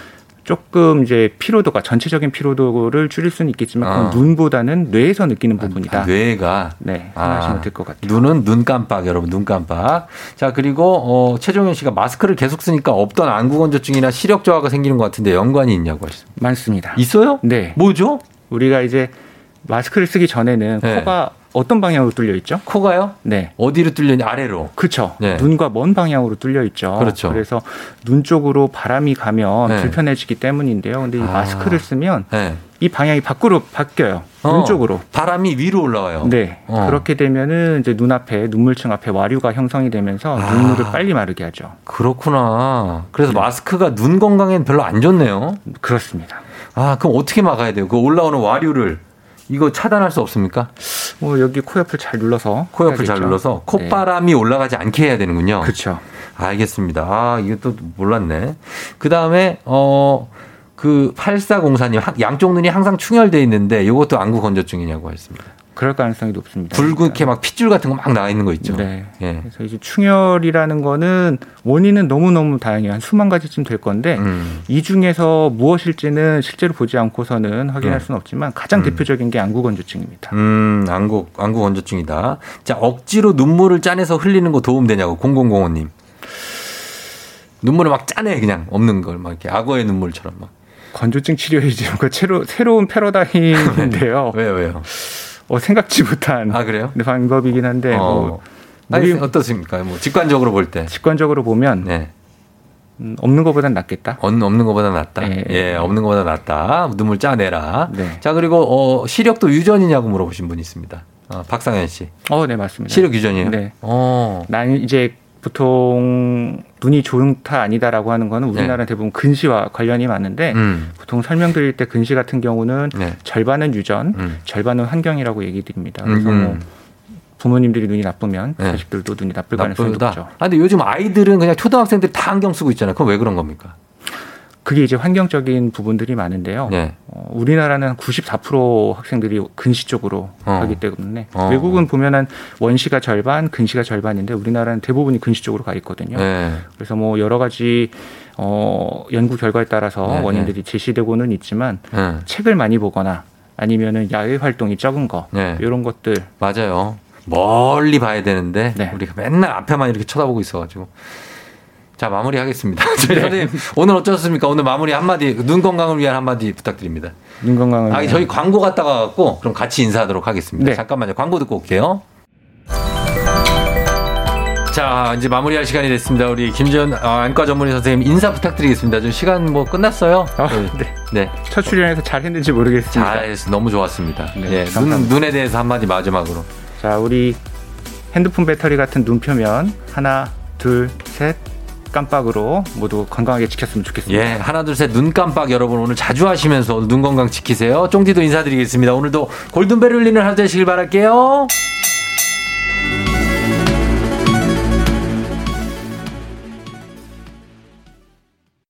Speaker 16: 조금 이제 피로도가 전체적인 피로도를 줄일 수는 있겠지만
Speaker 1: 어.
Speaker 16: 눈보다는 뇌에서 느끼는 부분이다.
Speaker 1: 아, 뇌가
Speaker 16: 네,
Speaker 1: 아,
Speaker 16: 생각하시면 될것 같아요.
Speaker 1: 눈은 눈 깜빡 여러분 눈 깜빡. 자 그리고 어, 최종현 씨가 마스크를 계속 쓰니까 없던 안구 건조증이나 시력 저하가 생기는 것 같은데 연관이 있냐고 하셨습니다.
Speaker 16: 많습니다.
Speaker 1: 있어요?
Speaker 16: 네.
Speaker 1: 뭐죠?
Speaker 16: 우리가 이제 마스크를 쓰기 전에는
Speaker 1: 네.
Speaker 16: 코가 어떤 방향으로 뚫려 있죠?
Speaker 1: 코가요?
Speaker 16: 네.
Speaker 1: 어디로 뚫려냐 아래로.
Speaker 16: 그렇죠.
Speaker 1: 네.
Speaker 16: 눈과 먼 방향으로 뚫려 있죠.
Speaker 1: 그렇죠.
Speaker 16: 그래서 눈 쪽으로 바람이 가면
Speaker 1: 네.
Speaker 16: 불편해지기 때문인데요. 근데 이
Speaker 1: 아.
Speaker 16: 마스크를 쓰면
Speaker 1: 네.
Speaker 16: 이 방향이 밖으로 바뀌어요.
Speaker 1: 어,
Speaker 16: 눈 쪽으로.
Speaker 1: 바람이 위로 올라와요.
Speaker 16: 네.
Speaker 1: 어.
Speaker 16: 그렇게 되면은 이제 눈앞에 눈물층 앞에 와류가 형성이 되면서
Speaker 1: 아.
Speaker 16: 눈물을 빨리 마르게 하죠.
Speaker 1: 그렇구나. 그래서
Speaker 16: 네.
Speaker 1: 마스크가 눈 건강에는 별로 안 좋네요.
Speaker 16: 그렇습니다.
Speaker 1: 아 그럼 어떻게 막아야 돼요? 그 올라오는 와류를 이거 차단할 수 없습니까?
Speaker 16: 뭐 여기 코 옆을 잘 눌러서
Speaker 1: 코 옆을 잘
Speaker 16: 해야겠죠.
Speaker 1: 눌러서
Speaker 16: 네.
Speaker 1: 콧바람이 올라가지 않게 해야 되는군요.
Speaker 16: 그렇죠.
Speaker 1: 알겠습니다. 아, 또 몰랐네. 그 다음에, 어, 그 8404님 양쪽 눈이 항상 충혈돼 있는데 이것도 안구 건조증이냐고 했습니다.
Speaker 16: 그럴 가능성이 높습니다.
Speaker 1: 붉게 막 핏줄 같은 거 막 나와 있는 거 있죠.
Speaker 16: 네.
Speaker 1: 예.
Speaker 16: 그래서 이제 충혈이라는 거는 원인은 너무 너무 다양해요. 한 수만 가지쯤 될 건데
Speaker 1: 음.
Speaker 16: 이 중에서 무엇일지는 실제로 보지 않고서는 확인할
Speaker 1: 네.
Speaker 16: 수는 없지만 가장
Speaker 1: 음.
Speaker 16: 대표적인 게 안구 건조증입니다.
Speaker 1: 음, 안구 안구 건조증이다. 자, 억지로 눈물을 짜내서 흘리는 거 도움 되냐고 0005님. 눈물을 막 짜내 그냥 없는 걸 막 이렇게 악어의 눈물처럼 막.
Speaker 16: 건조증 치료에 이제 새로, 새로운 패러다임인데요. (laughs)
Speaker 1: 왜요, 왜요?
Speaker 16: 어, 생각지 못한
Speaker 1: 아, 그래요?
Speaker 16: 방법이긴 한데
Speaker 1: 어.
Speaker 16: 뭐
Speaker 1: 아니, 어떻습니까? 뭐 직관적으로 볼 때.
Speaker 16: 직관적으로 보면
Speaker 1: 네.
Speaker 16: 음, 없는 것보단 낫겠다.
Speaker 1: 없는 없는 것보다 낫다.
Speaker 16: 예.
Speaker 1: 예, 없는 것보다 낫다. 눈물 짜내라.
Speaker 16: 네.
Speaker 1: 자, 그리고 어, 시력도 유전이냐고 물어보신 분이 있습니다. 어, 박상현 씨.
Speaker 16: 어, 네, 맞습니다.
Speaker 1: 시력 유전이에요?
Speaker 16: 네.
Speaker 1: 어.
Speaker 16: 난 이제 보통 눈이 좋다 아니다라고 하는 거는 우리나라 대부분 근시와 관련이 많은데
Speaker 1: 네. 음.
Speaker 16: 보통 설명드릴 때 근시 같은 경우는
Speaker 1: 네.
Speaker 16: 절반은 유전,
Speaker 1: 음.
Speaker 16: 절반은 환경이라고 얘기 드립니다. 그래서
Speaker 1: 음.
Speaker 16: 뭐 부모님들이 눈이 나쁘면
Speaker 1: 네.
Speaker 16: 자식들도 눈이 나쁠 가능성이. 높죠.
Speaker 1: 아, 근데 요즘 아이들은 그냥 초등학생들이 다 안경 쓰고 있잖아요. 그건 왜 그런 겁니까?
Speaker 16: 그게 이제 환경적인 부분들이 많은데요.
Speaker 1: 네.
Speaker 16: 어, 우리나라는 94% 학생들이 근시 쪽으로
Speaker 1: 어.
Speaker 16: 가기 때문에
Speaker 1: 어.
Speaker 16: 외국은 보면 은 원시가 절반, 근시가 절반인데 우리나라는 대부분이 근시 쪽으로 가 있거든요.
Speaker 1: 네.
Speaker 16: 그래서 뭐 여러 가지 어, 연구 결과에 따라서
Speaker 1: 네,
Speaker 16: 원인들이 제시되고는 있지만
Speaker 1: 네.
Speaker 16: 책을 많이 보거나 아니면은 야외 활동이 적은 거
Speaker 1: 네.
Speaker 16: 이런 것들
Speaker 1: 맞아요. 멀리 봐야 되는데
Speaker 16: 네.
Speaker 1: 우리가 맨날 앞에만 이렇게 쳐다보고 있어가지고. 자 마무리하겠습니다. (laughs) 선생님 오늘 어쩌셨습니까? 오늘 마무리 한마디 눈 건강을 위한 한마디 부탁드립니다.
Speaker 16: 눈 건강을
Speaker 1: 아 저희 광고 갔다 가 갖고 그럼 같이 인사하도록 하겠습니다.
Speaker 16: 네.
Speaker 1: 잠깐만요. 광고 듣고 올게요. 자 이제 마무리할 시간이 됐습니다. 우리 김지현 아, 안과 전문의 선생님 인사 부탁드리겠습니다. 좀 시간 뭐 끝났어요?
Speaker 16: 아,
Speaker 1: 네.
Speaker 16: 네.
Speaker 1: 네.
Speaker 16: 첫 출연해서 잘 했는지 모르겠습니다.
Speaker 1: 잘해서 너무 좋았습니다.
Speaker 16: 네,
Speaker 1: 예, 눈. 눈에 대해서 한마디 마지막으로.
Speaker 16: 자, 우리 핸드폰 배터리 같은 눈 표면 하나, 둘, 셋 깜빡으로 모두 건강하게 지켰으면 좋겠습니다.
Speaker 1: 예, 하나 둘 셋 눈 깜빡 여러분 오늘 자주 하시면서 눈 건강 지키세요. 쫑디도 인사드리겠습니다. 오늘도 골든벨 울리는 하루 되시길 바랄게요.